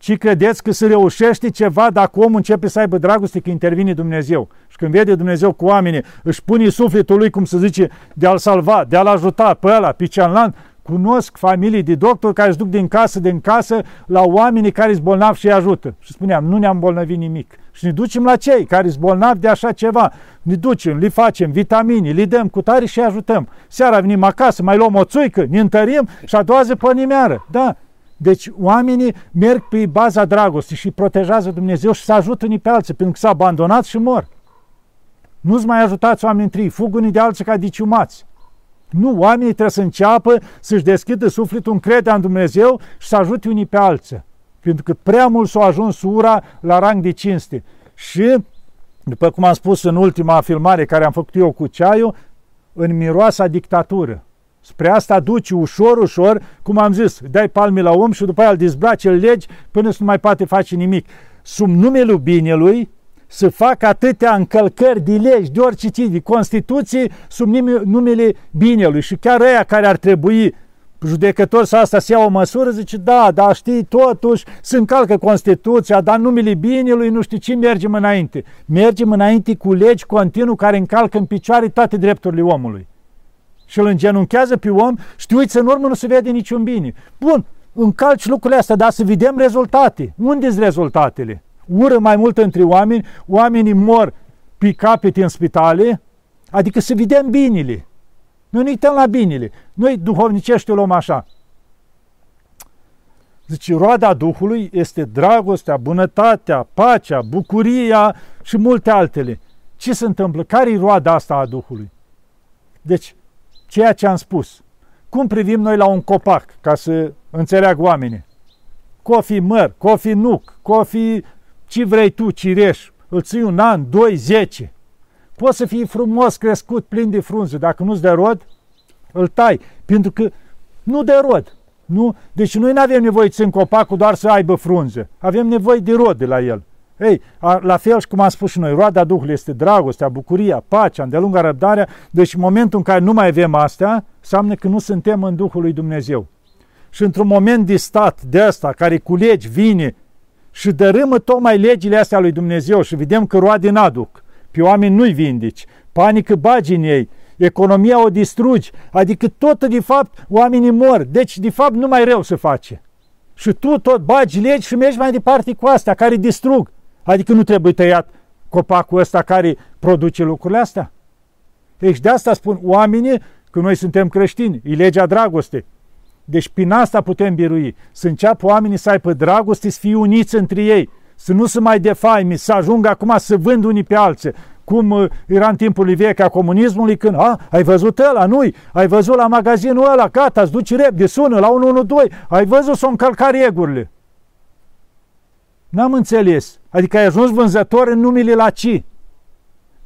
ci credeți că se reușește ceva dacă omul începe să aibă dragoste, că intervine Dumnezeu. Și când vede Dumnezeu cu oamenii, își pune sufletul lui, cum se zice, de a-l salva, de a-l ajuta pe ăla, pe cealaltă, cunosc familii de doctori care își duc din casă din casă la oamenii care sunt bolnavi și îi ajută. Și spuneam, nu ne-am bolnăvit nimic. Și ne ducem la cei care sunt bolnavi de așa ceva. Ne ducem, le facem vitamini, le dăm cu tare și îi ajutăm. Seara venim acasă, mai luăm o țuică, ne întărim și a doua zi pe nimeară. Da, deci oamenii merg pe baza dragostei și protejează Dumnezeu și se ajută unii pe alții, pentru că s-au abandonat și mor. Nu-ți mai ajutați oamenii întâi, fug unii de alții ca diciumați. Nu, oamenii trebuie să înceapă să-și deschidă sufletul, încrederea în Dumnezeu și să ajute unii pe alții. Pentru că prea mult s-a ajuns ura la rang de cinste. Și, după cum am spus în ultima filmare care am făcut eu cu ceaiul, în miroasa dictatură. Spre asta duci ușor, ușor, cum am zis, dai palme la om și după aia îl dezbraci, îl legi până să nu mai poate face nimic. Sub numele binelui, să facă atâtea încălcări de legi, de orice tip, de Constituție, sub numele binelui. Și chiar ăia care ar trebui judecător să asta să ia o măsură, zice, da, dar știi, totuși se încalcă Constituția, dar numele binelui, nu știu ce, mergem înainte. Mergem înainte cu legi continuu care încalcă în picioare toate drepturile omului. Și îl îngenunchează pe om și te uiți în urmă, nu se vede niciun bine. Bun, încalci lucrurile astea, dar să vedem rezultate. Unde sunt rezultatele? ură mai mult între oameni, oamenii mor pe capete în spitale, adică să vedem binele. Noi ne uităm la binele. Noi duhovnicește o luăm așa. Zice, roada Duhului este dragostea, bunătatea, pacea, bucuria și multe altele. Ce se întâmplă? Care e roada asta a Duhului? Deci, ceea ce am spus. Cum privim noi la un copac, ca să înțeleagă oamenii? Cofi măr, cofi nuc, cofi ce vrei tu, cireș, îl ții un an, doi, zece. Poți să fii frumos crescut, plin de frunze. Dacă nu-ți dă rod, îl tai. Pentru că nu dă rod. Nu? Deci noi nu avem nevoie să în copacul doar să aibă frunze. Avem nevoie de rod de la el. Ei, la fel și cum am spus și noi, roada Duhului este dragostea, bucuria, pacea, îndelunga răbdarea. Deci în momentul în care nu mai avem astea, înseamnă că nu suntem în Duhul lui Dumnezeu. Și într-un moment de stat de ăsta, care culegi, vine și dărâmă tocmai legile astea lui Dumnezeu și vedem că roade n-aduc. Pe oameni nu-i vindici, panică bagi în ei, economia o distrugi, adică tot de fapt oamenii mor, deci de fapt nu mai rău se face. Și tu tot bagi legi și mergi mai departe cu astea care distrug. Adică nu trebuie tăiat copacul ăsta care produce lucrurile astea. Deci de asta spun oamenii că noi suntem creștini, e legea dragostei. Deci prin asta putem birui. Să înceapă oamenii să aibă dragoste, să fie uniți între ei, să nu se mai defaimi, să ajungă acum să vând unii pe alții. Cum uh, era în timpul vechi a comunismului, când, a, ai văzut ăla, nu ai văzut la magazinul ăla, gata, îți duci rep de sună la 112, ai văzut să o încălca regulile. N-am înțeles. Adică ai ajuns vânzător în numele la ci.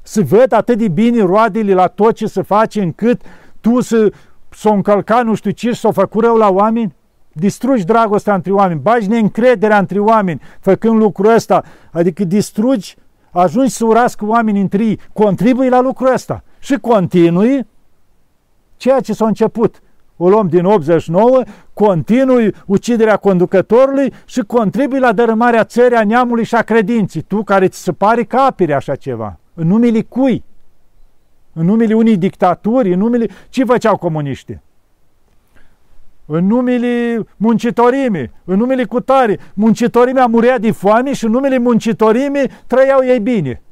Să văd atât de bine roadele la tot ce se face încât tu să s-o încălca nu știu ce, s-o făcut rău la oameni? Distrugi dragostea între oameni, bagi neîncrederea între oameni făcând lucrul ăsta, adică distrugi, ajungi să urască oamenii între ei, contribui la lucrul ăsta și continui ceea ce s-a început. O luăm din 89, continui uciderea conducătorului și contribui la dărâmarea țării, a neamului și a credinții. Tu care ți se pare că apere așa ceva. În numele cui? În numele unei dictaturi, în numele... Ce făceau comuniștii? În numele muncitorime, în numele cutare. Muncitorimea murea de foame și în numele muncitorime trăiau ei bine.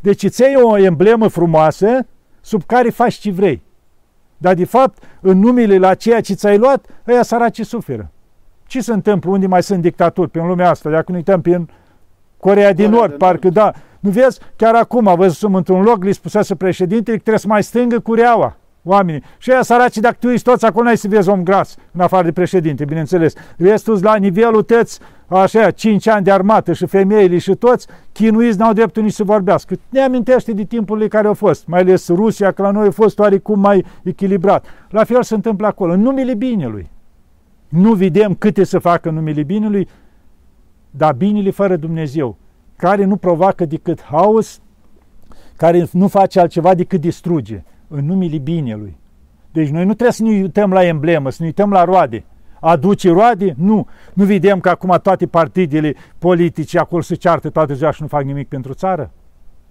Deci îți iei o emblemă frumoasă sub care faci ce vrei. Dar de fapt, în numele la ceea ce ți-ai luat, ăia săraci suferă. Ce se întâmplă? Unde mai sunt dictaturi pe lumea asta? Dacă nu uităm pe Corea din Nord, parcă da, nu vezi? Chiar acum a văzut într-un loc, li spusese președintele că trebuie să mai stângă cureaua oamenii. Și aia săraci, dacă tu ești toți acolo, n-ai să vezi om gras, în afară de președinte, bineînțeles. Restul la nivelul tăți, așa, 5 ani de armată și femeile și toți, chinuiți n-au dreptul nici să vorbească. Ne amintește de timpurile care au fost, mai ales Rusia, că la noi a fost oarecum mai echilibrat. La fel se întâmplă acolo, în numele binelui. Nu vedem câte să facă în numele binelui, dar binele fără Dumnezeu care nu provoacă decât haos, care nu face altceva decât distruge, în numele binelui. Deci noi nu trebuie să ne uităm la emblemă, să ne uităm la roade. Aduce roade? Nu. Nu vedem că acum toate partidele politice acolo se ceartă toate ziua și nu fac nimic pentru țară?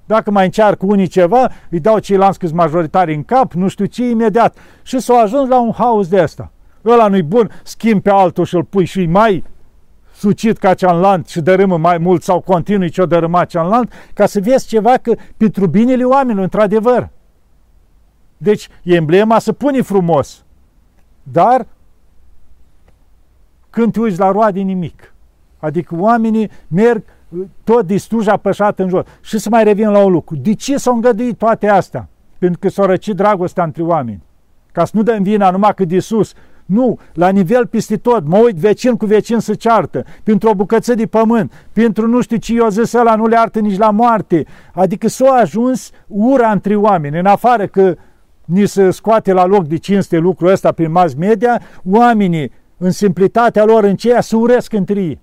Dacă mai încearcă unii ceva, îi dau ceilalți câți majoritari în cap, nu știu ce, imediat. Și s-au ajuns la un haos de asta. ăla nu-i bun, schimbi pe altul și îl pui și mai sucit ca cealaltă și dărâmă mai mult sau continui ce-o dărâma cealaltă, ca să vezi ceva că pentru binele oamenilor, într-adevăr. Deci, e emblema să puni frumos. Dar, când te uiți la roade, nimic. Adică oamenii merg tot distruși, apășat în jos. Și să mai revin la un lucru. De ce s-au îngăduit toate astea? Pentru că s-au răcit dragostea între oameni. Ca să nu dăm vina numai că de sus. Nu, la nivel peste tot, mă uit vecin cu vecin să ceartă, pentru o bucăță de pământ, pentru nu știu ce eu zis ăla, nu le artă nici la moarte. Adică s-a ajuns ura între oameni, în afară că ni se scoate la loc de cinste lucrul ăsta prin mass media, oamenii, în simplitatea lor, în ceea, se uresc între ei.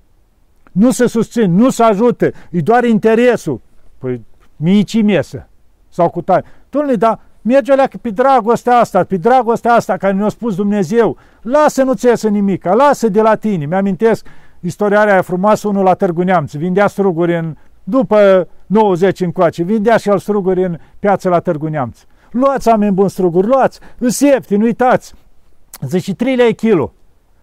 Nu se susțin, nu se ajută, e doar interesul. Păi, mici mesă. Sau cu tare. Dom'le, dar merge alea pe dragostea asta, pe dragostea asta care ne-a spus Dumnezeu. Lasă, nu-ți iasă nimic, lasă de la tine. Mi-amintesc istoria aia frumoasă, unul la Târgu Neamț, vindea struguri în, după 90 încoace, vindea și el struguri în piața la Târgu Neamț. Luați, oameni buni, struguri, luați, îți ieftin, uitați. Zice, 3 lei kilo.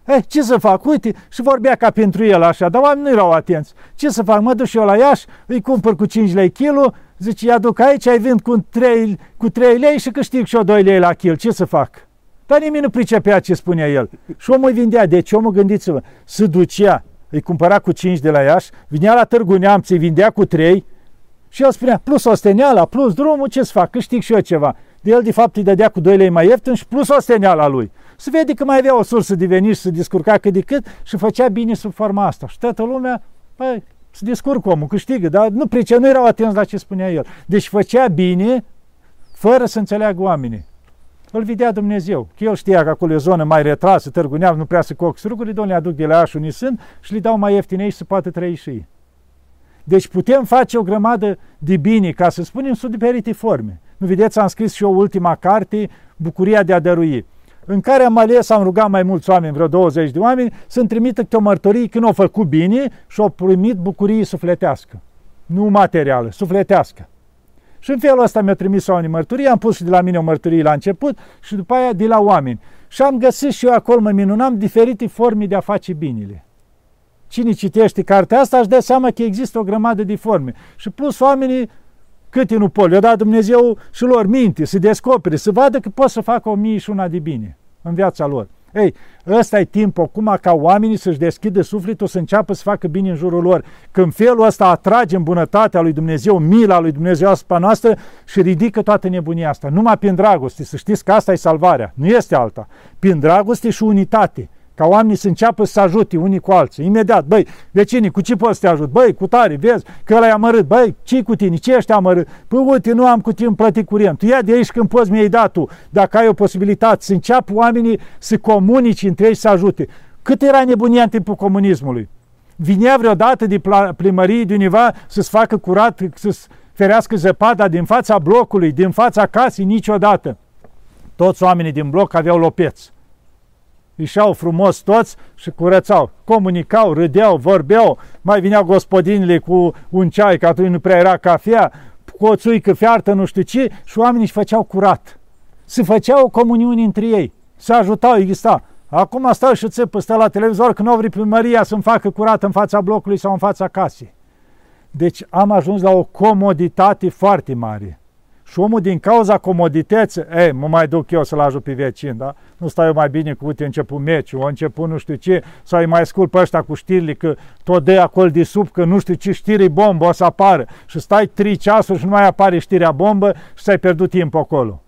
Eh, ce să fac? Uite, și vorbea ca pentru el așa, dar oamenii nu erau atenți. Ce să fac? Mă duc și eu la Iași, îi cumpăr cu 5 lei kilo, zice, ia duc aici, ai vând cu 3, cu 3 lei și câștig și eu 2 lei la kil. Ce să fac? Dar nimeni nu pricepea ce spunea el. Și omul îi vindea. Deci omul, gândiți-vă, se ducea, îi cumpăra cu 5 de la Iași, vinea la Târgu Neamț, îi vindea cu 3 și el spunea, plus osteneala, plus drumul, ce să fac? Câștig și eu ceva. De el, de fapt, îi dădea cu 2 lei mai ieftin și plus osteneala lui. Se vede că mai avea o sursă de venit și se descurca cât de cât și făcea bine sub forma asta. Și toată lumea, păi, se descurcă omul, câștigă, dar nu pricea, nu erau atenți la ce spunea el. Deci făcea bine fără să înțeleagă oamenii. Îl vedea Dumnezeu. Că el știa că acolo e o zonă mai retrasă, Târgu Neamț, nu prea să coc struguri, domnule, aduc de la Iași unii sunt și le dau mai ieftine și să poată trăi și ei. Deci putem face o grămadă de bine, ca să spunem, sub diferite forme. Nu vedeți, am scris și eu ultima carte, Bucuria de a dărui în care am ales, am rugat mai mulți oameni, vreo 20 de oameni, să-mi trimită câte o mărturie când au făcut bine și au primit bucurie sufletească. Nu materială, sufletească. Și în felul ăsta mi-a trimis oamenii mărturie, am pus și de la mine o mărturie la început și după aia de la oameni. Și am găsit și eu acolo, mă minunam, diferite forme de a face binele. Cine citește cartea asta își dă seama că există o grămadă de forme. Și plus oamenii câte nu pot, le-a dat Dumnezeu și lor minte, să descopere, să vadă că pot să facă o mie și una de bine în viața lor. Ei, ăsta e timpul acum ca oamenii să-și deschidă sufletul, să înceapă să facă bine în jurul lor. Când felul ăsta atrage în bunătatea lui Dumnezeu, mila lui Dumnezeu asupra noastră și ridică toată nebunia asta. Numai prin dragoste, să știți că asta e salvarea, nu este alta. Prin dragoste și unitate ca oamenii să înceapă să ajute unii cu alții. Imediat, băi, vecinii, cu ce poți să te ajut? Băi, cu tare, vezi că ăla e amărât. Băi, ce cu tine? Ce ești amărât? Păi, uite, nu am cu tine plătit curent. Tu ia de aici când poți mi-ai dat tu. Dacă ai o posibilitate să înceapă oamenii să comunici între ei să ajute. Cât era nebunia în timpul comunismului? Vinea vreodată de primărie de univa să-ți facă curat, să-ți ferească zăpada din fața blocului, din fața casei, niciodată. Toți oamenii din bloc aveau lopeți ieșeau frumos toți și curățau. Comunicau, râdeau, vorbeau, mai vineau gospodinile cu un ceai, că atunci nu prea era cafea, cu o țuică fiartă, nu știu ce, și oamenii își făceau curat. Se făceau comuniuni între ei, se ajutau, exista. Acum stau și țepă, stă la televizor că nu au primăria să-mi facă curat în fața blocului sau în fața casei. Deci am ajuns la o comoditate foarte mare. Și omul din cauza comodității, ei, mă mai duc eu să-l ajut pe vecin, da? Nu stau eu mai bine cu, uite, început meciul, a început nu știu ce, sau îi mai ascult pe ăștia cu știrile, că tot de acolo de sub, că nu știu ce știri bombă o să apară. Și stai trei ceasuri și nu mai apare știrea bombă și ți-ai pierdut timp acolo.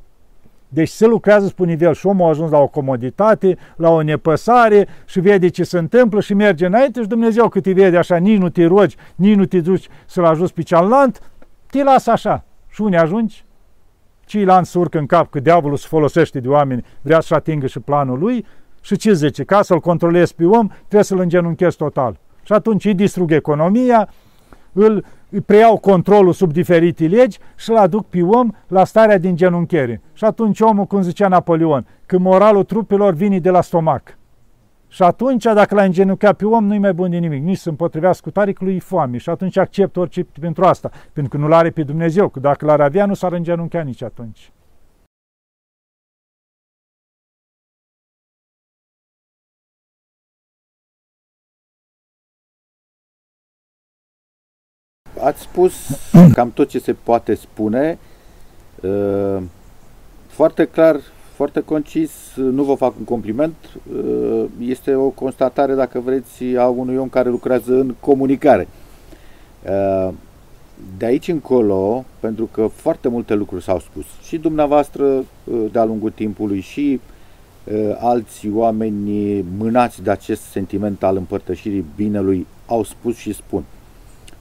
Deci se lucrează pe nivel și omul a ajuns la o comoditate, la o nepăsare și vede ce se întâmplă și merge înainte și Dumnezeu cât te vede așa, nici nu te rogi, nici nu te duci să-l ajuți pe cealaltă, te lasă așa. Și unde ajungi? Ceilalți urcă în cap că diavolul se folosește de oameni, vrea să atingă și planul lui și ce zice? Ca să-l controlezi pe om, trebuie să-l îngenunchezi total. Și atunci îi distrug economia, îl îi preiau controlul sub diferite legi și îl aduc pe om la starea din genunchiere. Și atunci omul, cum zicea Napoleon, că moralul trupelor vine de la stomac. Și atunci, dacă l-ai îngenunchiat pe om, nu-i mai bun de nimic. Nici să împotrivească cu taricului, e foame. Și atunci accept orice pentru asta. Pentru că nu l-are pe Dumnezeu. Că dacă l-ar avea, nu s-ar îngenunchea nici atunci. Ați spus cam tot ce se poate spune. Ă, foarte clar foarte concis, nu vă fac un compliment. Uh, este o constatare, dacă vreți, a unui om care lucrează în comunicare. Uh, de aici încolo, pentru că foarte multe lucruri s-au spus, și dumneavoastră de-a lungul timpului, și alți oameni mânați de acest sentiment al împărtășirii binelui au spus și spun.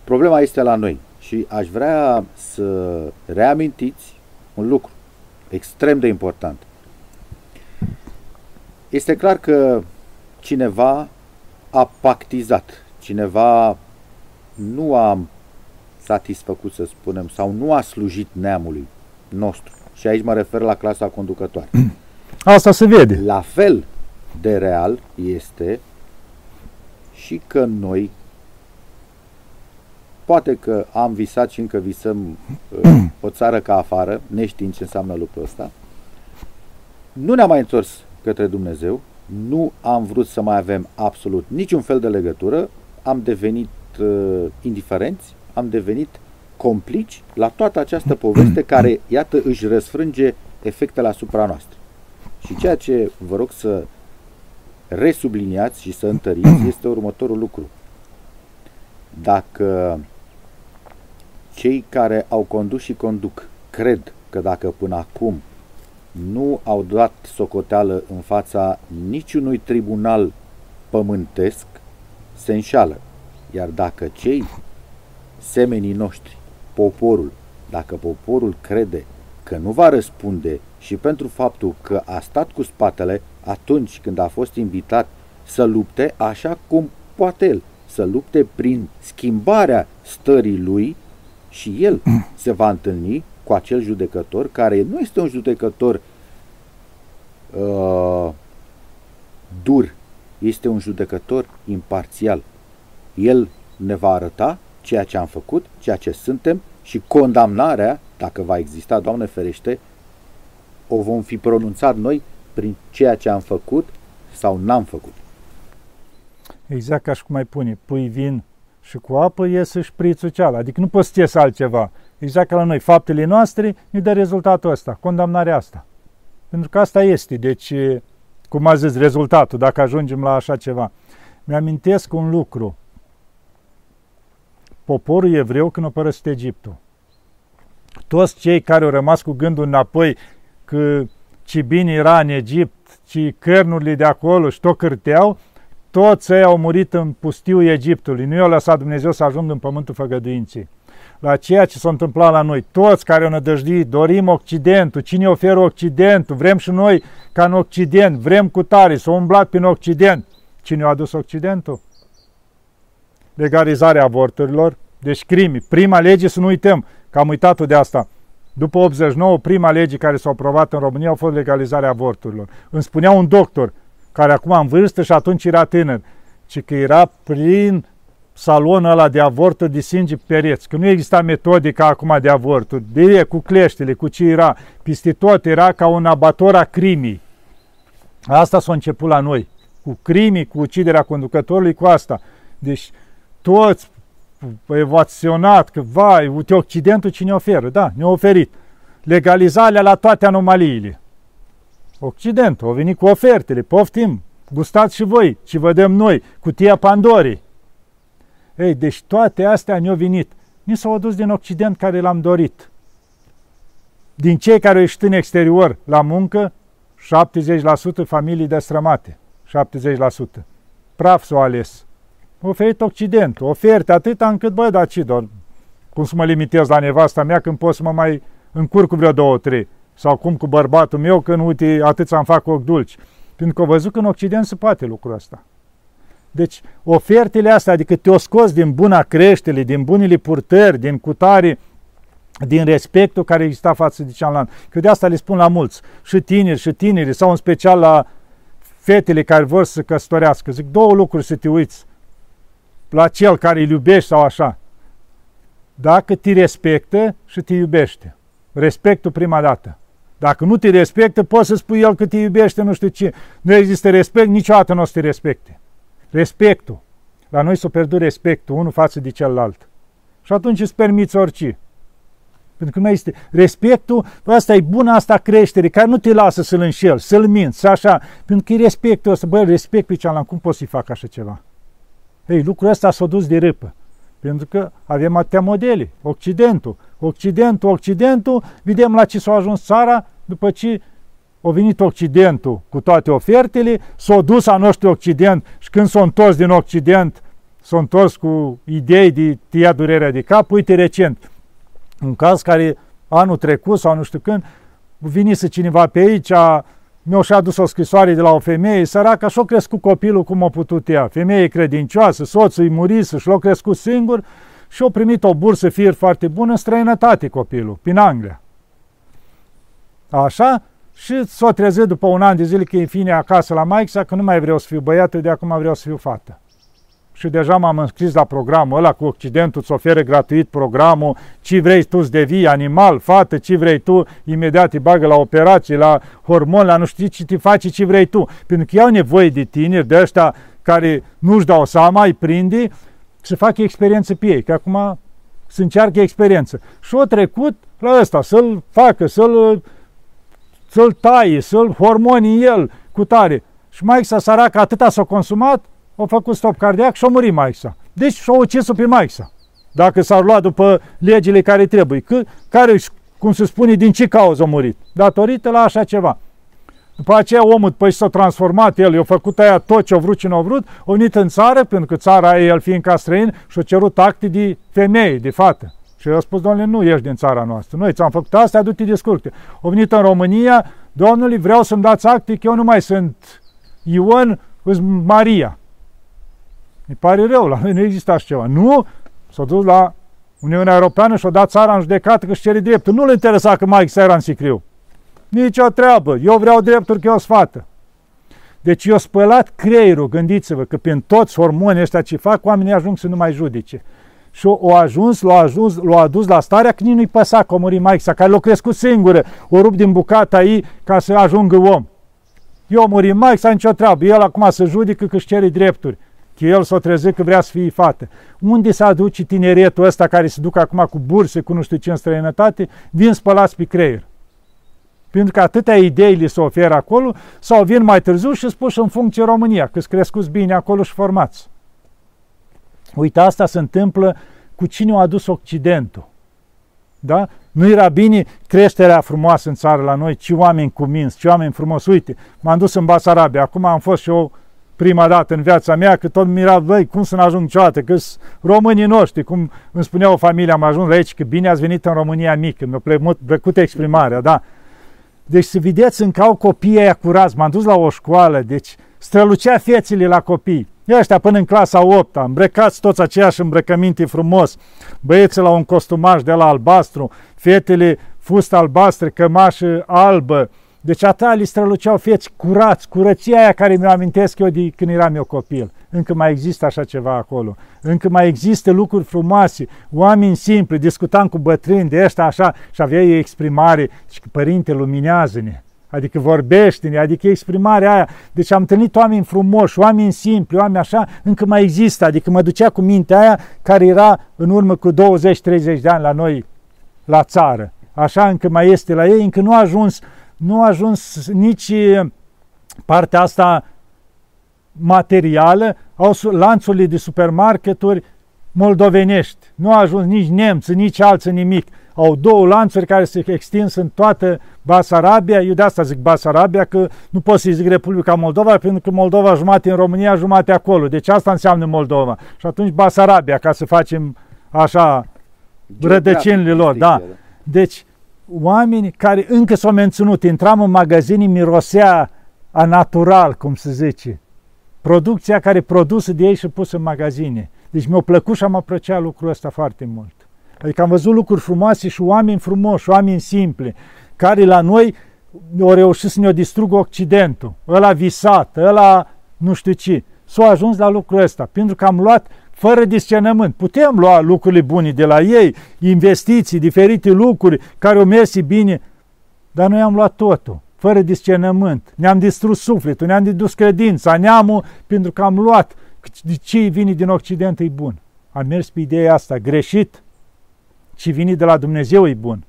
Problema este la noi și aș vrea să reamintiți un lucru extrem de important. Este clar că cineva a pactizat, cineva nu a satisfăcut, să spunem, sau nu a slujit neamului nostru. Și aici mă refer la clasa conducătoare. Asta se vede. La fel de real este și că noi, Poate că am visat și încă visăm uh, o țară ca afară, neștiind ce înseamnă lucrul ăsta. Nu ne-am mai întors către Dumnezeu, nu am vrut să mai avem absolut niciun fel de legătură, am devenit uh, indiferenți, am devenit complici la toată această poveste care, iată, își răsfrânge efectele asupra noastră. Și ceea ce vă rog să resubliniați și să întăriți este următorul lucru. Dacă cei care au condus și conduc cred că dacă până acum nu au dat socoteală în fața niciunui tribunal pământesc, se înșală. Iar dacă cei semenii noștri, poporul, dacă poporul crede că nu va răspunde și pentru faptul că a stat cu spatele atunci când a fost invitat să lupte așa cum poate el, să lupte prin schimbarea stării lui, și el se va întâlni cu acel judecător care nu este un judecător uh, dur, este un judecător imparțial. El ne va arăta ceea ce am făcut, ceea ce suntem și condamnarea, dacă va exista, Doamne ferește, o vom fi pronunțat noi prin ceea ce am făcut sau n-am făcut. Exact ca și cum ai pune, pui vin și cu apă iese șprițul cealaltă. Adică nu poți să iese altceva. Exact ca la noi, faptele noastre ne dă rezultatul ăsta, condamnarea asta. Pentru că asta este. Deci, cum a zis, rezultatul, dacă ajungem la așa ceva. Mi-amintesc un lucru. Poporul evreu când a părăsit Egiptul. Toți cei care au rămas cu gândul înapoi că ce bine era în Egipt, ci cărnurile de acolo și tot cârteau, toți ei au murit în pustiul Egiptului. Nu i-a lăsat Dumnezeu să ajungă în pământul făgăduinței. La ceea ce s-a întâmplat la noi, toți care au nădăjdit, dorim Occidentul, cine oferă Occidentul, vrem și noi ca în Occident, vrem cu tare, să umblat prin Occident. Cine a adus Occidentul? Legalizarea avorturilor, deci crimi. Prima lege, să nu uităm, că am uitat de asta. După 89, prima lege care s-a aprobat în România a fost legalizarea avorturilor. Îmi spunea un doctor, care acum în vârstă și atunci era tânăr, ci că era prin salonul ăla de avorturi de singi pereți, că nu exista metodica acum de avorturi, de cu cleștele, cu ce era, peste tot era ca un abator a crimii. Asta s-a început la noi, cu crimii, cu uciderea conducătorului, cu asta. Deci toți evaționat, că vai, uite Occidentul cine oferă, da, ne-a oferit. Legalizarea la toate anomaliile. Occidentul, au venit cu ofertele, poftim, gustați și voi, ce vedem noi, cutia Pandorii. Ei, deci toate astea ne-au venit. Ni s-au adus din Occident care l-am dorit. Din cei care au ieșit în exterior la muncă, 70% familii destrămate. 70%. Praf s-au ales. Oferit Occident, oferte atâta încât, bă, dar ce doar, cum să mă limitez la nevasta mea când pot să mă mai încurc cu vreo două, trei sau cum cu bărbatul meu când, uite, atât să-mi fac ochi dulci. Pentru că au văzut că în Occident se poate lucrul ăsta. Deci, ofertele astea, adică te-o scos din buna creștere, din bunile purtări, din cutare, din respectul care exista față de cealaltă. Că de asta le spun la mulți, și tineri, și tineri, sau în special la fetele care vor să se căsătorească. Zic, două lucruri să te uiți la cel care îl iubești sau așa. Dacă te respectă și te iubește. Respectul prima dată. Dacă nu te respectă, poți să spui el că te iubește, nu știu ce. Nu există respect, niciodată nu o să te respecte. Respectul. La noi s-a pierdut respectul unul față de celălalt. Și atunci îți permiți orice. Pentru că nu este respectul, asta e bună asta creștere, care nu te lasă să-l înșel, să-l minți, așa. Pentru că e respectul ăsta, băi, respect pe cealaltă, cum poți să fac așa ceva? Ei, lucrul ăsta s-a dus de râpă. Pentru că avem atâtea modele. Occidentul, Occidentul, Occidentul, vedem la ce s-a ajuns țara după ce a venit Occidentul cu toate ofertele, s-a dus a noștri Occident și când s-a întors din Occident, s-a întors cu idei de tia durerea de cap. Uite recent, un caz care anul trecut sau nu știu când, vinise cineva pe aici, mi-a și adus o scrisoare de la o femeie săracă și-a crescut copilul cum a putut ea. Femeie credincioasă, soțul îi murise și l-a crescut singur și a primit o bursă fir foarte bună în străinătate copilul, prin Anglia. Așa? Și s-a trezit după un an de zile că e în fine acasă la maica că nu mai vreau să fiu băiat, de acum vreau să fiu fată și deja m-am înscris la programul ăla cu Occidentul, îți oferă gratuit programul, ce vrei tu să devii, animal, fată, ce vrei tu, imediat îi bagă la operații, la hormoni, la nu știu ce te faci, ce vrei tu. Pentru că iau nevoie de tineri, de ăștia care nu-și dau seama, îi prinde să facă experiență pe ei, că acum să încearcă experiență. Și o trecut la ăsta, să-l facă, să-l să-l taie, să-l hormoni el cu tare. Și mai să săracă atâta s-a consumat, a făcut stop cardiac și a murit Maixa. Deci și-a ucis-o pe Maixa. Dacă s-ar lua după legile care trebuie. Că, care, cum se spune, din ce cauză a murit? Datorită la așa ceva. După aceea omul, după ce s-a transformat el, i-a făcut aia tot ce a vrut, ce nu a vrut, a venit în țară, pentru că țara aia, el fiind ca străin, și-a cerut acte de femeie, de fată. Și el a spus, domnule, nu ești din țara noastră. Noi ți-am făcut asta, du-te descurte. A venit în România, domnule, vreau să-mi dați acte că eu nu mai sunt Ion, Maria. Mi pare rău, la noi nu există așa ceva. Nu, s-a dus la Uniunea Europeană și-a dat țara în judecată că își cere dreptul. Nu le interesa că Mike era în sicriu. Nici o treabă. Eu vreau drepturi că eu sunt fată. Deci eu spălat creierul, gândiți-vă, că prin toți hormonii ăștia ce fac, oamenii ajung să nu mai judece. Și o ajuns, l-a ajuns, l-a adus la starea că nici nu-i păsa că a murit Mike care l-a crescut singură, o rup din bucata ei ca să ajungă om. Eu am murit Mike, să nicio treabă. El acum să judecă că își cere drepturi că el s-a trezit că vrea să fie fată. Unde se aduce tineretul ăsta care se duc acum cu burse, cu nu știu ce în străinătate, vin spălați pe creier. Pentru că atâtea idei li se oferă acolo, sau vin mai târziu și spus în funcție România, că sunt crescuți bine acolo și formați. Uite, asta se întâmplă cu cine a adus Occidentul. Da? Nu era bine creșterea frumoasă în țară la noi, ci oameni cuminți, ci oameni frumos. Uite, m-am dus în Basarabia, acum am fost și eu prima dată în viața mea, că tot mira, băi, cum să ne ajung niciodată, că românii noștri, cum îmi spunea o familie, am ajuns aici, că bine ați venit în România mică, mi-a plăcut exprimarea, da. Deci să vedeți încă au copiii aia curați, m-am dus la o școală, deci strălucea fețele la copii. Ăștia până în clasa 8 îmbrăcați toți aceeași îmbrăcăminte frumos, băieții la un costumaj de la albastru, fetele fustă albastre, cămașă albă, deci atâta li străluceau feți curați, curăția aia care mi-o amintesc eu de când eram eu copil. Încă mai există așa ceva acolo. Încă mai există lucruri frumoase, oameni simpli, discutam cu bătrâni de ăștia așa și avea ei exprimare și că părinte luminează-ne. Adică vorbește-ne, adică exprimarea aia. Deci am întâlnit oameni frumoși, oameni simpli, oameni așa, încă mai există. Adică mă ducea cu mintea aia care era în urmă cu 20-30 de ani la noi, la țară. Așa încă mai este la ei, încă nu a ajuns nu a ajuns nici partea asta materială, au lanțurile de supermarketuri moldovenești. Nu a ajuns nici nemți, nici alții nimic. Au două lanțuri care se extins în toată Basarabia. Eu de asta zic Basarabia, că nu pot să zic Republica Moldova, pentru că Moldova jumate în România, jumate acolo. Deci asta înseamnă Moldova. Și atunci Basarabia, ca să facem așa rădăcinile lor. Da. Deci oameni care încă s-au menținut. Intram în magazini, mirosea a natural, cum se zice. Producția care produsă de ei și pusă în magazine. Deci mi-a plăcut și am apreciat lucrul ăsta foarte mult. Adică am văzut lucruri frumoase și oameni frumoși, oameni simpli, care la noi au reușit să ne-o distrugă Occidentul. Ăla visat, ăla nu știu ce. S-au ajuns la lucrul ăsta, pentru că am luat fără discernământ. Putem lua lucrurile bune de la ei, investiții, diferite lucruri care au mers bine, dar noi am luat totul, fără discernământ. Ne-am distrus sufletul, ne-am distrus credința, neamul, pentru că am luat de ce vine din Occident e bun. Am mers pe ideea asta, greșit, ci vine de la Dumnezeu e bun.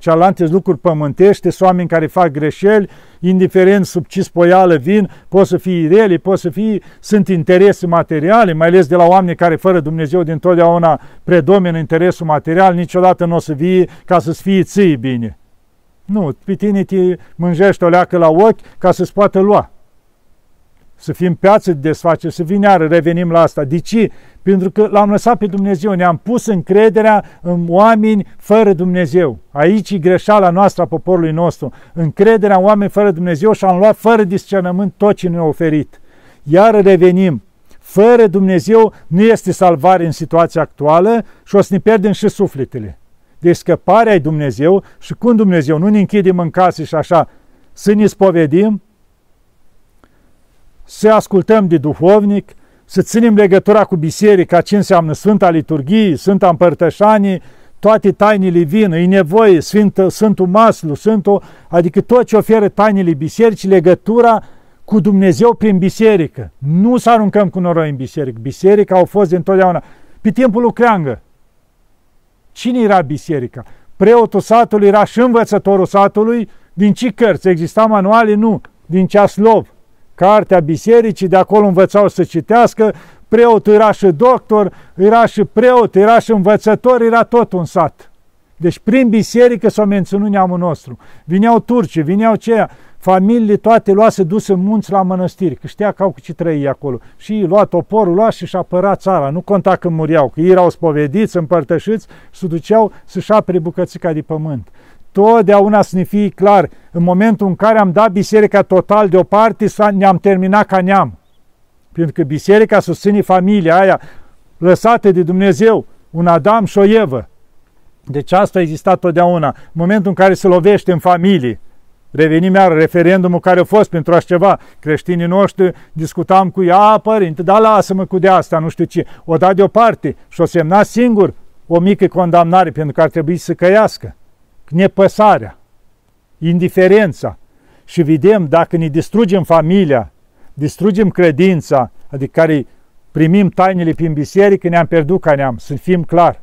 Cealaltă lucruri pământește, sunt oameni care fac greșeli, indiferent sub ce spoială vin, pot să fie rele, pot să fie, sunt interese materiale, mai ales de la oameni care fără Dumnezeu din totdeauna predomină interesul material, niciodată nu o să vie ca să-ți fie ții bine. Nu, pe tine te mânjești o leacă la ochi ca să-ți poată lua. Să fim piață de desfacere, să vină iară, revenim la asta. De ce? Pentru că l-am lăsat pe Dumnezeu, ne-am pus încrederea în oameni fără Dumnezeu. Aici e greșeala noastră a poporului nostru. Încrederea în oameni fără Dumnezeu și am luat fără discernământ tot ce ne-a oferit. Iar revenim. Fără Dumnezeu nu este salvare în situația actuală și o să ne pierdem și sufletele. Deci scăparea e Dumnezeu și când Dumnezeu nu ne închidem în casă și așa să ne spovedim, să ascultăm de duhovnic, să ținem legătura cu biserica, ce înseamnă Sfânta Liturghie, Sfânta Împărtășanie, toate tainele vin, e nevoie, Sfântă, Sfântul Maslu, Sfântul, adică tot ce oferă tainele bisericii, legătura cu Dumnezeu prin biserică. Nu să aruncăm cu noroi în biserică. Biserica au fost întotdeauna. Pe timpul lui Creangă. Cine era biserica? Preotul satului era și învățătorul satului. Din ce cărți? Exista manuale? Nu. Din ceaslov cartea bisericii, de acolo învățau să citească, preotul era și doctor, era și preot, era și învățător, era tot un sat. Deci prin biserică s-a menținut neamul nostru. Vineau turci, vineau ceea, familiile toate luase duse în munți la mănăstiri, că știa că au cu ce trăi acolo. Și ei lua toporul, lua și-și apăra țara, nu conta când muriau, că ei erau spovediți, împărtășiți, se duceau să-și apere bucățica de pământ totdeauna să ne fie clar, în momentul în care am dat biserica total deoparte, ne-am terminat ca neam. Pentru că biserica susține familia aia lăsată de Dumnezeu, un Adam și o Evă. Deci asta a existat totdeauna. În momentul în care se lovește în familie, revenim iar referendumul care a fost pentru așa ceva. Creștinii noștri discutam cu ea, a, părinte, da, lasă-mă cu de asta, nu știu ce. O dat deoparte și o semna singur o mică condamnare pentru că ar trebui să căiască nepăsarea, indiferența și vedem dacă ne distrugem familia, distrugem credința, adică care primim tainele prin biserică, ne-am pierdut ca neam, să fim clar.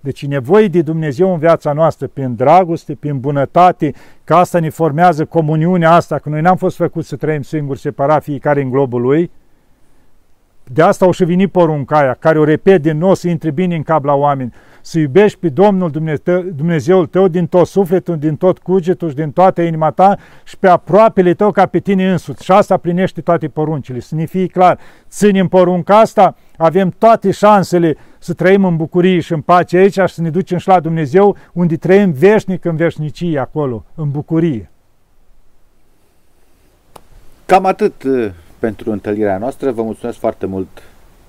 Deci e nevoie de Dumnezeu în viața noastră, prin dragoste, prin bunătate, că asta ne formează comuniunea asta, că noi n-am fost făcuți să trăim singuri, separat, fiecare în globul lui. De asta o și veni porunca aia, care o repet din nou să intre bine în cap la oameni să iubești pe Domnul Dumnezeu, Dumnezeul tău din tot sufletul, din tot cugetul și din toată inima ta și pe aproapele tău ca pe tine însuți. Și asta plinește toate poruncile. Să ne fie clar, ținem porunca asta, avem toate șansele să trăim în bucurie și în pace aici și să ne ducem și la Dumnezeu unde trăim veșnic în veșnicie acolo, în bucurie. Cam atât uh, pentru întâlnirea noastră. Vă mulțumesc foarte mult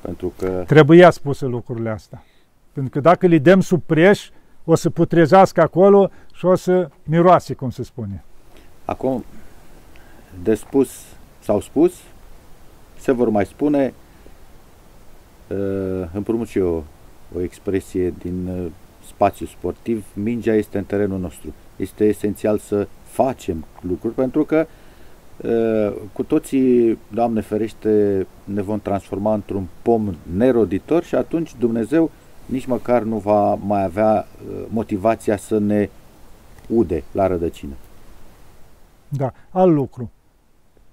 pentru că... Trebuia spuse lucrurile astea. Pentru că dacă le dăm sub preș, o să putrezească acolo și o să miroase, cum se spune. Acum, de spus sau spus, se vor mai spune, uh, împrumut și eu o expresie din uh, spațiu sportiv, mingea este în terenul nostru. Este esențial să facem lucruri pentru că uh, cu toții, Doamne ferește, ne vom transforma într-un pom neroditor și atunci Dumnezeu nici măcar nu va mai avea uh, motivația să ne ude la rădăcină. Da, alt lucru.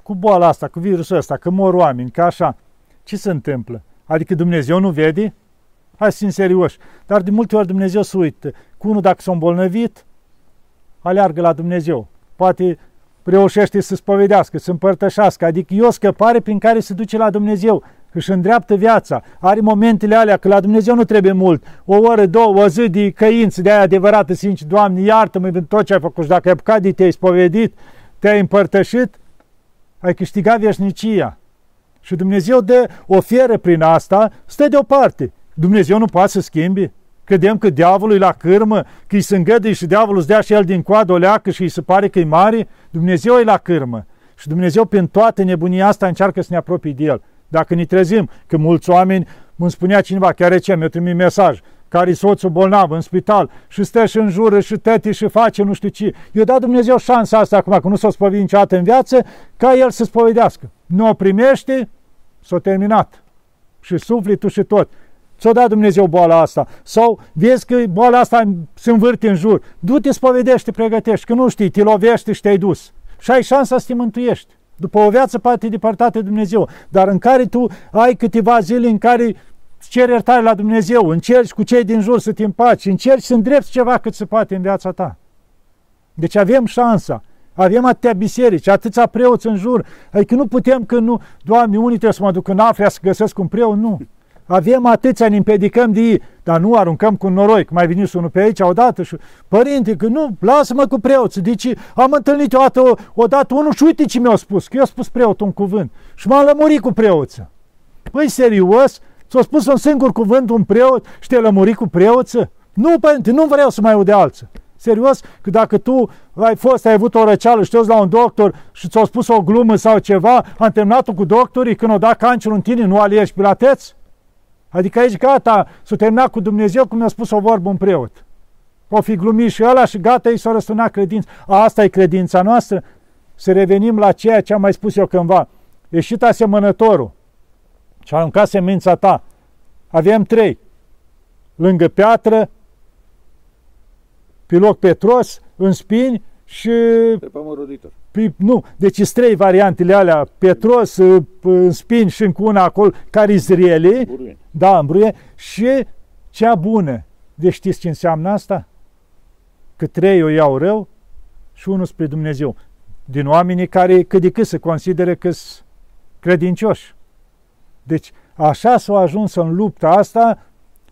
Cu boala asta, cu virusul ăsta, că mor oameni, că așa, ce se întâmplă? Adică Dumnezeu nu vede? Hai să fim serioși. Dar de multe ori Dumnezeu se uită. Cu unul dacă s-a îmbolnăvit, aleargă la Dumnezeu. Poate reușește să spovedească, să împărtășească. Adică e o scăpare prin care se duce la Dumnezeu își îndreaptă viața, are momentele alea, că la Dumnezeu nu trebuie mult, o oră, două, o zi de căință, de aia adevărată, sincer, Doamne, iartă-mă pentru tot ce ai făcut și dacă ai apucat de te-ai spovedit, te-ai împărtășit, ai câștigat veșnicia. Și Dumnezeu dă, oferă prin asta, stă deoparte. Dumnezeu nu poate să schimbi. Credem că diavolul e la cârmă, că îi se îngădăi și diavolul îți dea și el din coadă o leacă și îi se pare că e mare. Dumnezeu e la cârmă. Și Dumnezeu prin toată nebunia asta încearcă să ne apropie de El. Dacă ne trezim, că mulți oameni, îmi spunea cineva, chiar recent mi-a trimis mesaj, care soțul bolnav în spital și stă și jură și tăti și face nu știu ce. Eu dat Dumnezeu șansa asta acum, că nu s-o spovi niciodată în viață, ca el să spovedească. Nu o primește, s-a terminat. Și sufletul și tot. Ți-o dat Dumnezeu boala asta, sau vezi că boala asta se învârte în jur, du-te, spovedește, pregătești, că nu știi, te lovește și te-ai dus. Și ai șansa să te mântuiești. După o viață poate depărtată de Dumnezeu, dar în care tu ai câteva zile în care ceri iertare la Dumnezeu, încerci cu cei din jur să te împaci, încerci să îndrepți ceva cât se poate în viața ta. Deci avem șansa. Avem atâtea biserici, atâția preoți în jur. Adică nu putem că nu, Doamne, unii trebuie să mă duc în Afria să găsesc un preot, nu. Avem atâția, ne împedicăm de ei, dar nu aruncăm cu noroi, că mai venit unul pe aici odată și, părinte, că nu, lasă-mă cu preoții, deci am întâlnit odată, odată unul și uite ce mi-a spus, că eu spus preotul un cuvânt și m-am lămurit cu preoță. Păi, serios? Ți-a spus un singur cuvânt un preot și te-ai lămurit cu preoță? Nu, părinte, nu vreau să mai aud de alții. Serios? Că dacă tu ai fost, ai avut o răceală și te la un doctor și ți-a spus o glumă sau ceva, am terminat cu doctorii, când o da cancerul în tine, nu alegi pilateți? Adică aici gata, s-a terminat cu Dumnezeu, cum mi-a spus o vorbă un preot. O fi glumit și ăla și gata, ei s-a răsturnat credința. Asta e credința noastră. Să revenim la ceea ce am mai spus eu cândva. Ieșit asemănătorul și aruncat semința ta. Avem trei. Lângă piatră, pe loc petros, în spini și... Pe pământ roditor. Pe, nu, deci sunt trei variantele alea, petros, în spini și încă una acolo, care Izraeli. Da, în bruie. Și cea bună. Deci știți ce înseamnă asta? Că trei o iau rău și unul spre Dumnezeu. Din oamenii care cât de cât se consideră că sunt credincioși. Deci așa s-a ajuns în lupta asta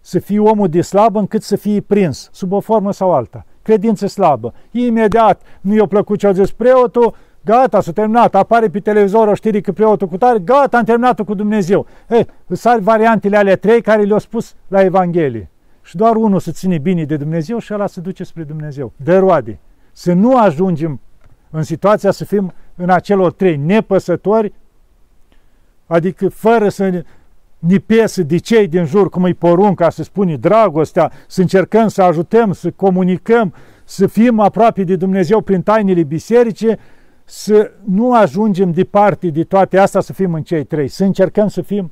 să fie omul de slab încât să fie prins, sub o formă sau alta. Credință slabă. Imediat nu i-a plăcut ce a zis preotul, gata, s-a terminat, apare pe televizor o știri că preotul cu tare, gata, am terminat cu Dumnezeu. Ei, sunt variantele alea trei care le-au spus la Evanghelie. Și doar unul să ține bine de Dumnezeu și ăla să duce spre Dumnezeu. De roade. Să nu ajungem în situația să fim în acelor trei nepăsători, adică fără să ni piesă de cei din jur, cum îi porunca să spune dragostea, să încercăm să ajutăm, să comunicăm, să fim aproape de Dumnezeu prin tainele bisericii, să nu ajungem departe de toate astea să fim în cei trei, să încercăm să fim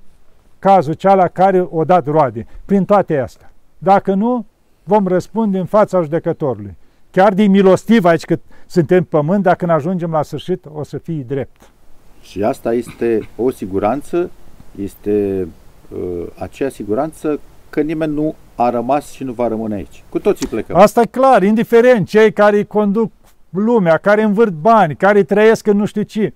cazul ceala care o dat roade, prin toate astea. Dacă nu, vom răspunde în fața judecătorului. Chiar din milostiv aici cât suntem pe pământ, dacă ne ajungem la sfârșit, o să fie drept. Și asta este o siguranță este uh, aceea siguranță că nimeni nu a rămas și nu va rămâne aici. Cu toții plecăm. Asta e clar, indiferent cei care conduc lumea, care învârt bani, care trăiesc în nu știu ce.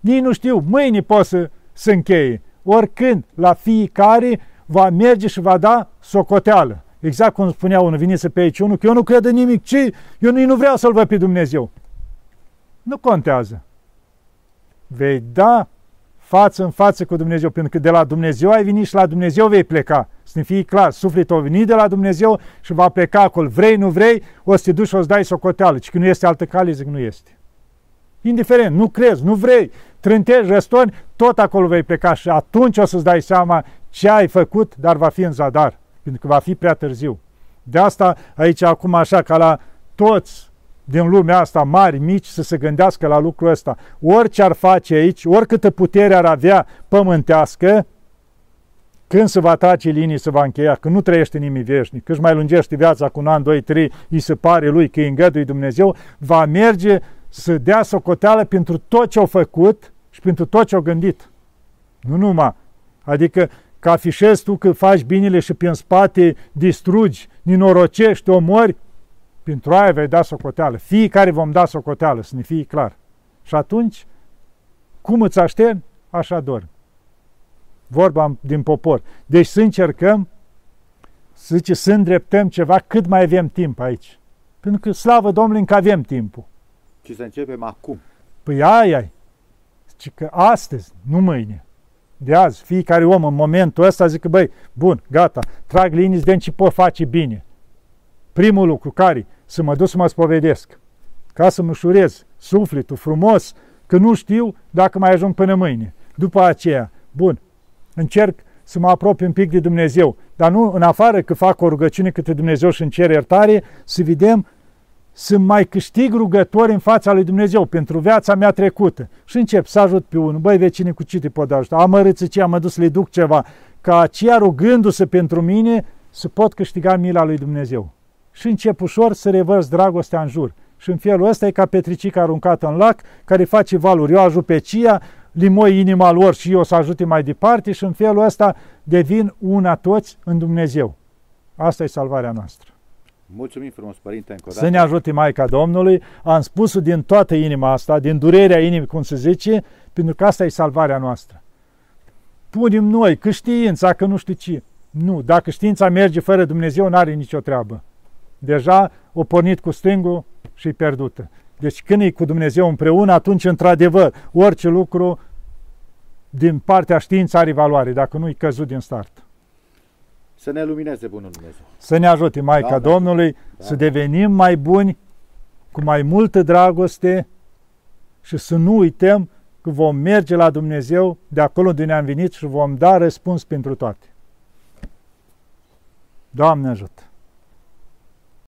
Ei nu știu, mâine pot să se încheie. Oricând, la fiecare va merge și va da socoteală. Exact cum spunea unul, vine să pe aici unul, că eu nu cred în nimic, ce? Eu nu, nu vreau să-L văd pe Dumnezeu. Nu contează. Vei da față în față cu Dumnezeu, pentru că de la Dumnezeu ai venit și la Dumnezeu vei pleca. Să ne fie clar, sufletul a venit de la Dumnezeu și va pleca acolo. Vrei, nu vrei, o să te duci și o să dai socoteală. Și că nu este altă cale, zic, nu este. Indiferent, nu crezi, nu vrei, trântești, răstorni, tot acolo vei pleca și atunci o să-ți dai seama ce ai făcut, dar va fi în zadar, pentru că va fi prea târziu. De asta aici acum așa ca la toți din lumea asta, mari, mici, să se gândească la lucrul ăsta. Orice ar face aici, oricâtă putere ar avea pământească, când se va trage linii, se va încheia, că nu trăiește nimic veșnic, că își mai lungește viața cu un an, doi, trei, îi se pare lui că îi îngădui Dumnezeu, va merge să dea socoteală pentru tot ce au făcut și pentru tot ce au gândit. Nu numai. Adică că afișezi tu că faci binele și pe în spate distrugi, ninorocești, omori, pentru aia vei da socoteală. Fiecare vom da socoteală, să ne fie clar. Și atunci, cum îți aștern, așa dorm. Vorba din popor. Deci să încercăm, să zice, să îndreptăm ceva cât mai avem timp aici. Pentru că, slavă Domnului, încă avem timpul. Și să începem acum. Păi aia ai. Zice că astăzi, nu mâine. De azi, fiecare om în momentul ăsta zice, băi, bun, gata, trag linii, de ce pot face bine. Primul lucru care să mă duc să mă spovedesc, ca să mă ușurez sufletul frumos, că nu știu dacă mai ajung până mâine. După aceea, bun, încerc să mă apropii un pic de Dumnezeu, dar nu în afară că fac o rugăciune către Dumnezeu și cer iertare, să vedem să mai câștig rugători în fața lui Dumnezeu pentru viața mea trecută. Și încep să ajut pe unul, băi vecine, cu ce te pot ajuta? Am mărâță ce, am dus să le duc ceva, ca aceia rugându-se pentru mine să pot câștiga mila lui Dumnezeu. Și încep ușor să revărs dragostea în jur. Și în felul ăsta e ca petricica aruncată în lac, care face valuri. Eu ajut pe cia, limoi inima lor și eu să ajute mai departe și în felul ăsta devin una toți în Dumnezeu. Asta e salvarea noastră. Mulțumim frumos, Părinte, încă o dată. Să ne ajute Maica Domnului. Am spus din toată inima asta, din durerea inimii, cum se zice, pentru că asta e salvarea noastră. Punem noi, că știința, că nu știu ce. Nu, dacă știința merge fără Dumnezeu, nu are nicio treabă. Deja o pornit cu stângul și e pierdută. Deci când e cu Dumnezeu împreună, atunci, într-adevăr, orice lucru din partea științei are valoare, dacă nu e căzut din start. Să ne lumineze Bunul Dumnezeu. Să ne ajute Maica da, Domnului da. să devenim mai buni, cu mai multă dragoste și să nu uităm că vom merge la Dumnezeu de acolo unde ne-am venit și vom da răspuns pentru toate. Doamne ajută!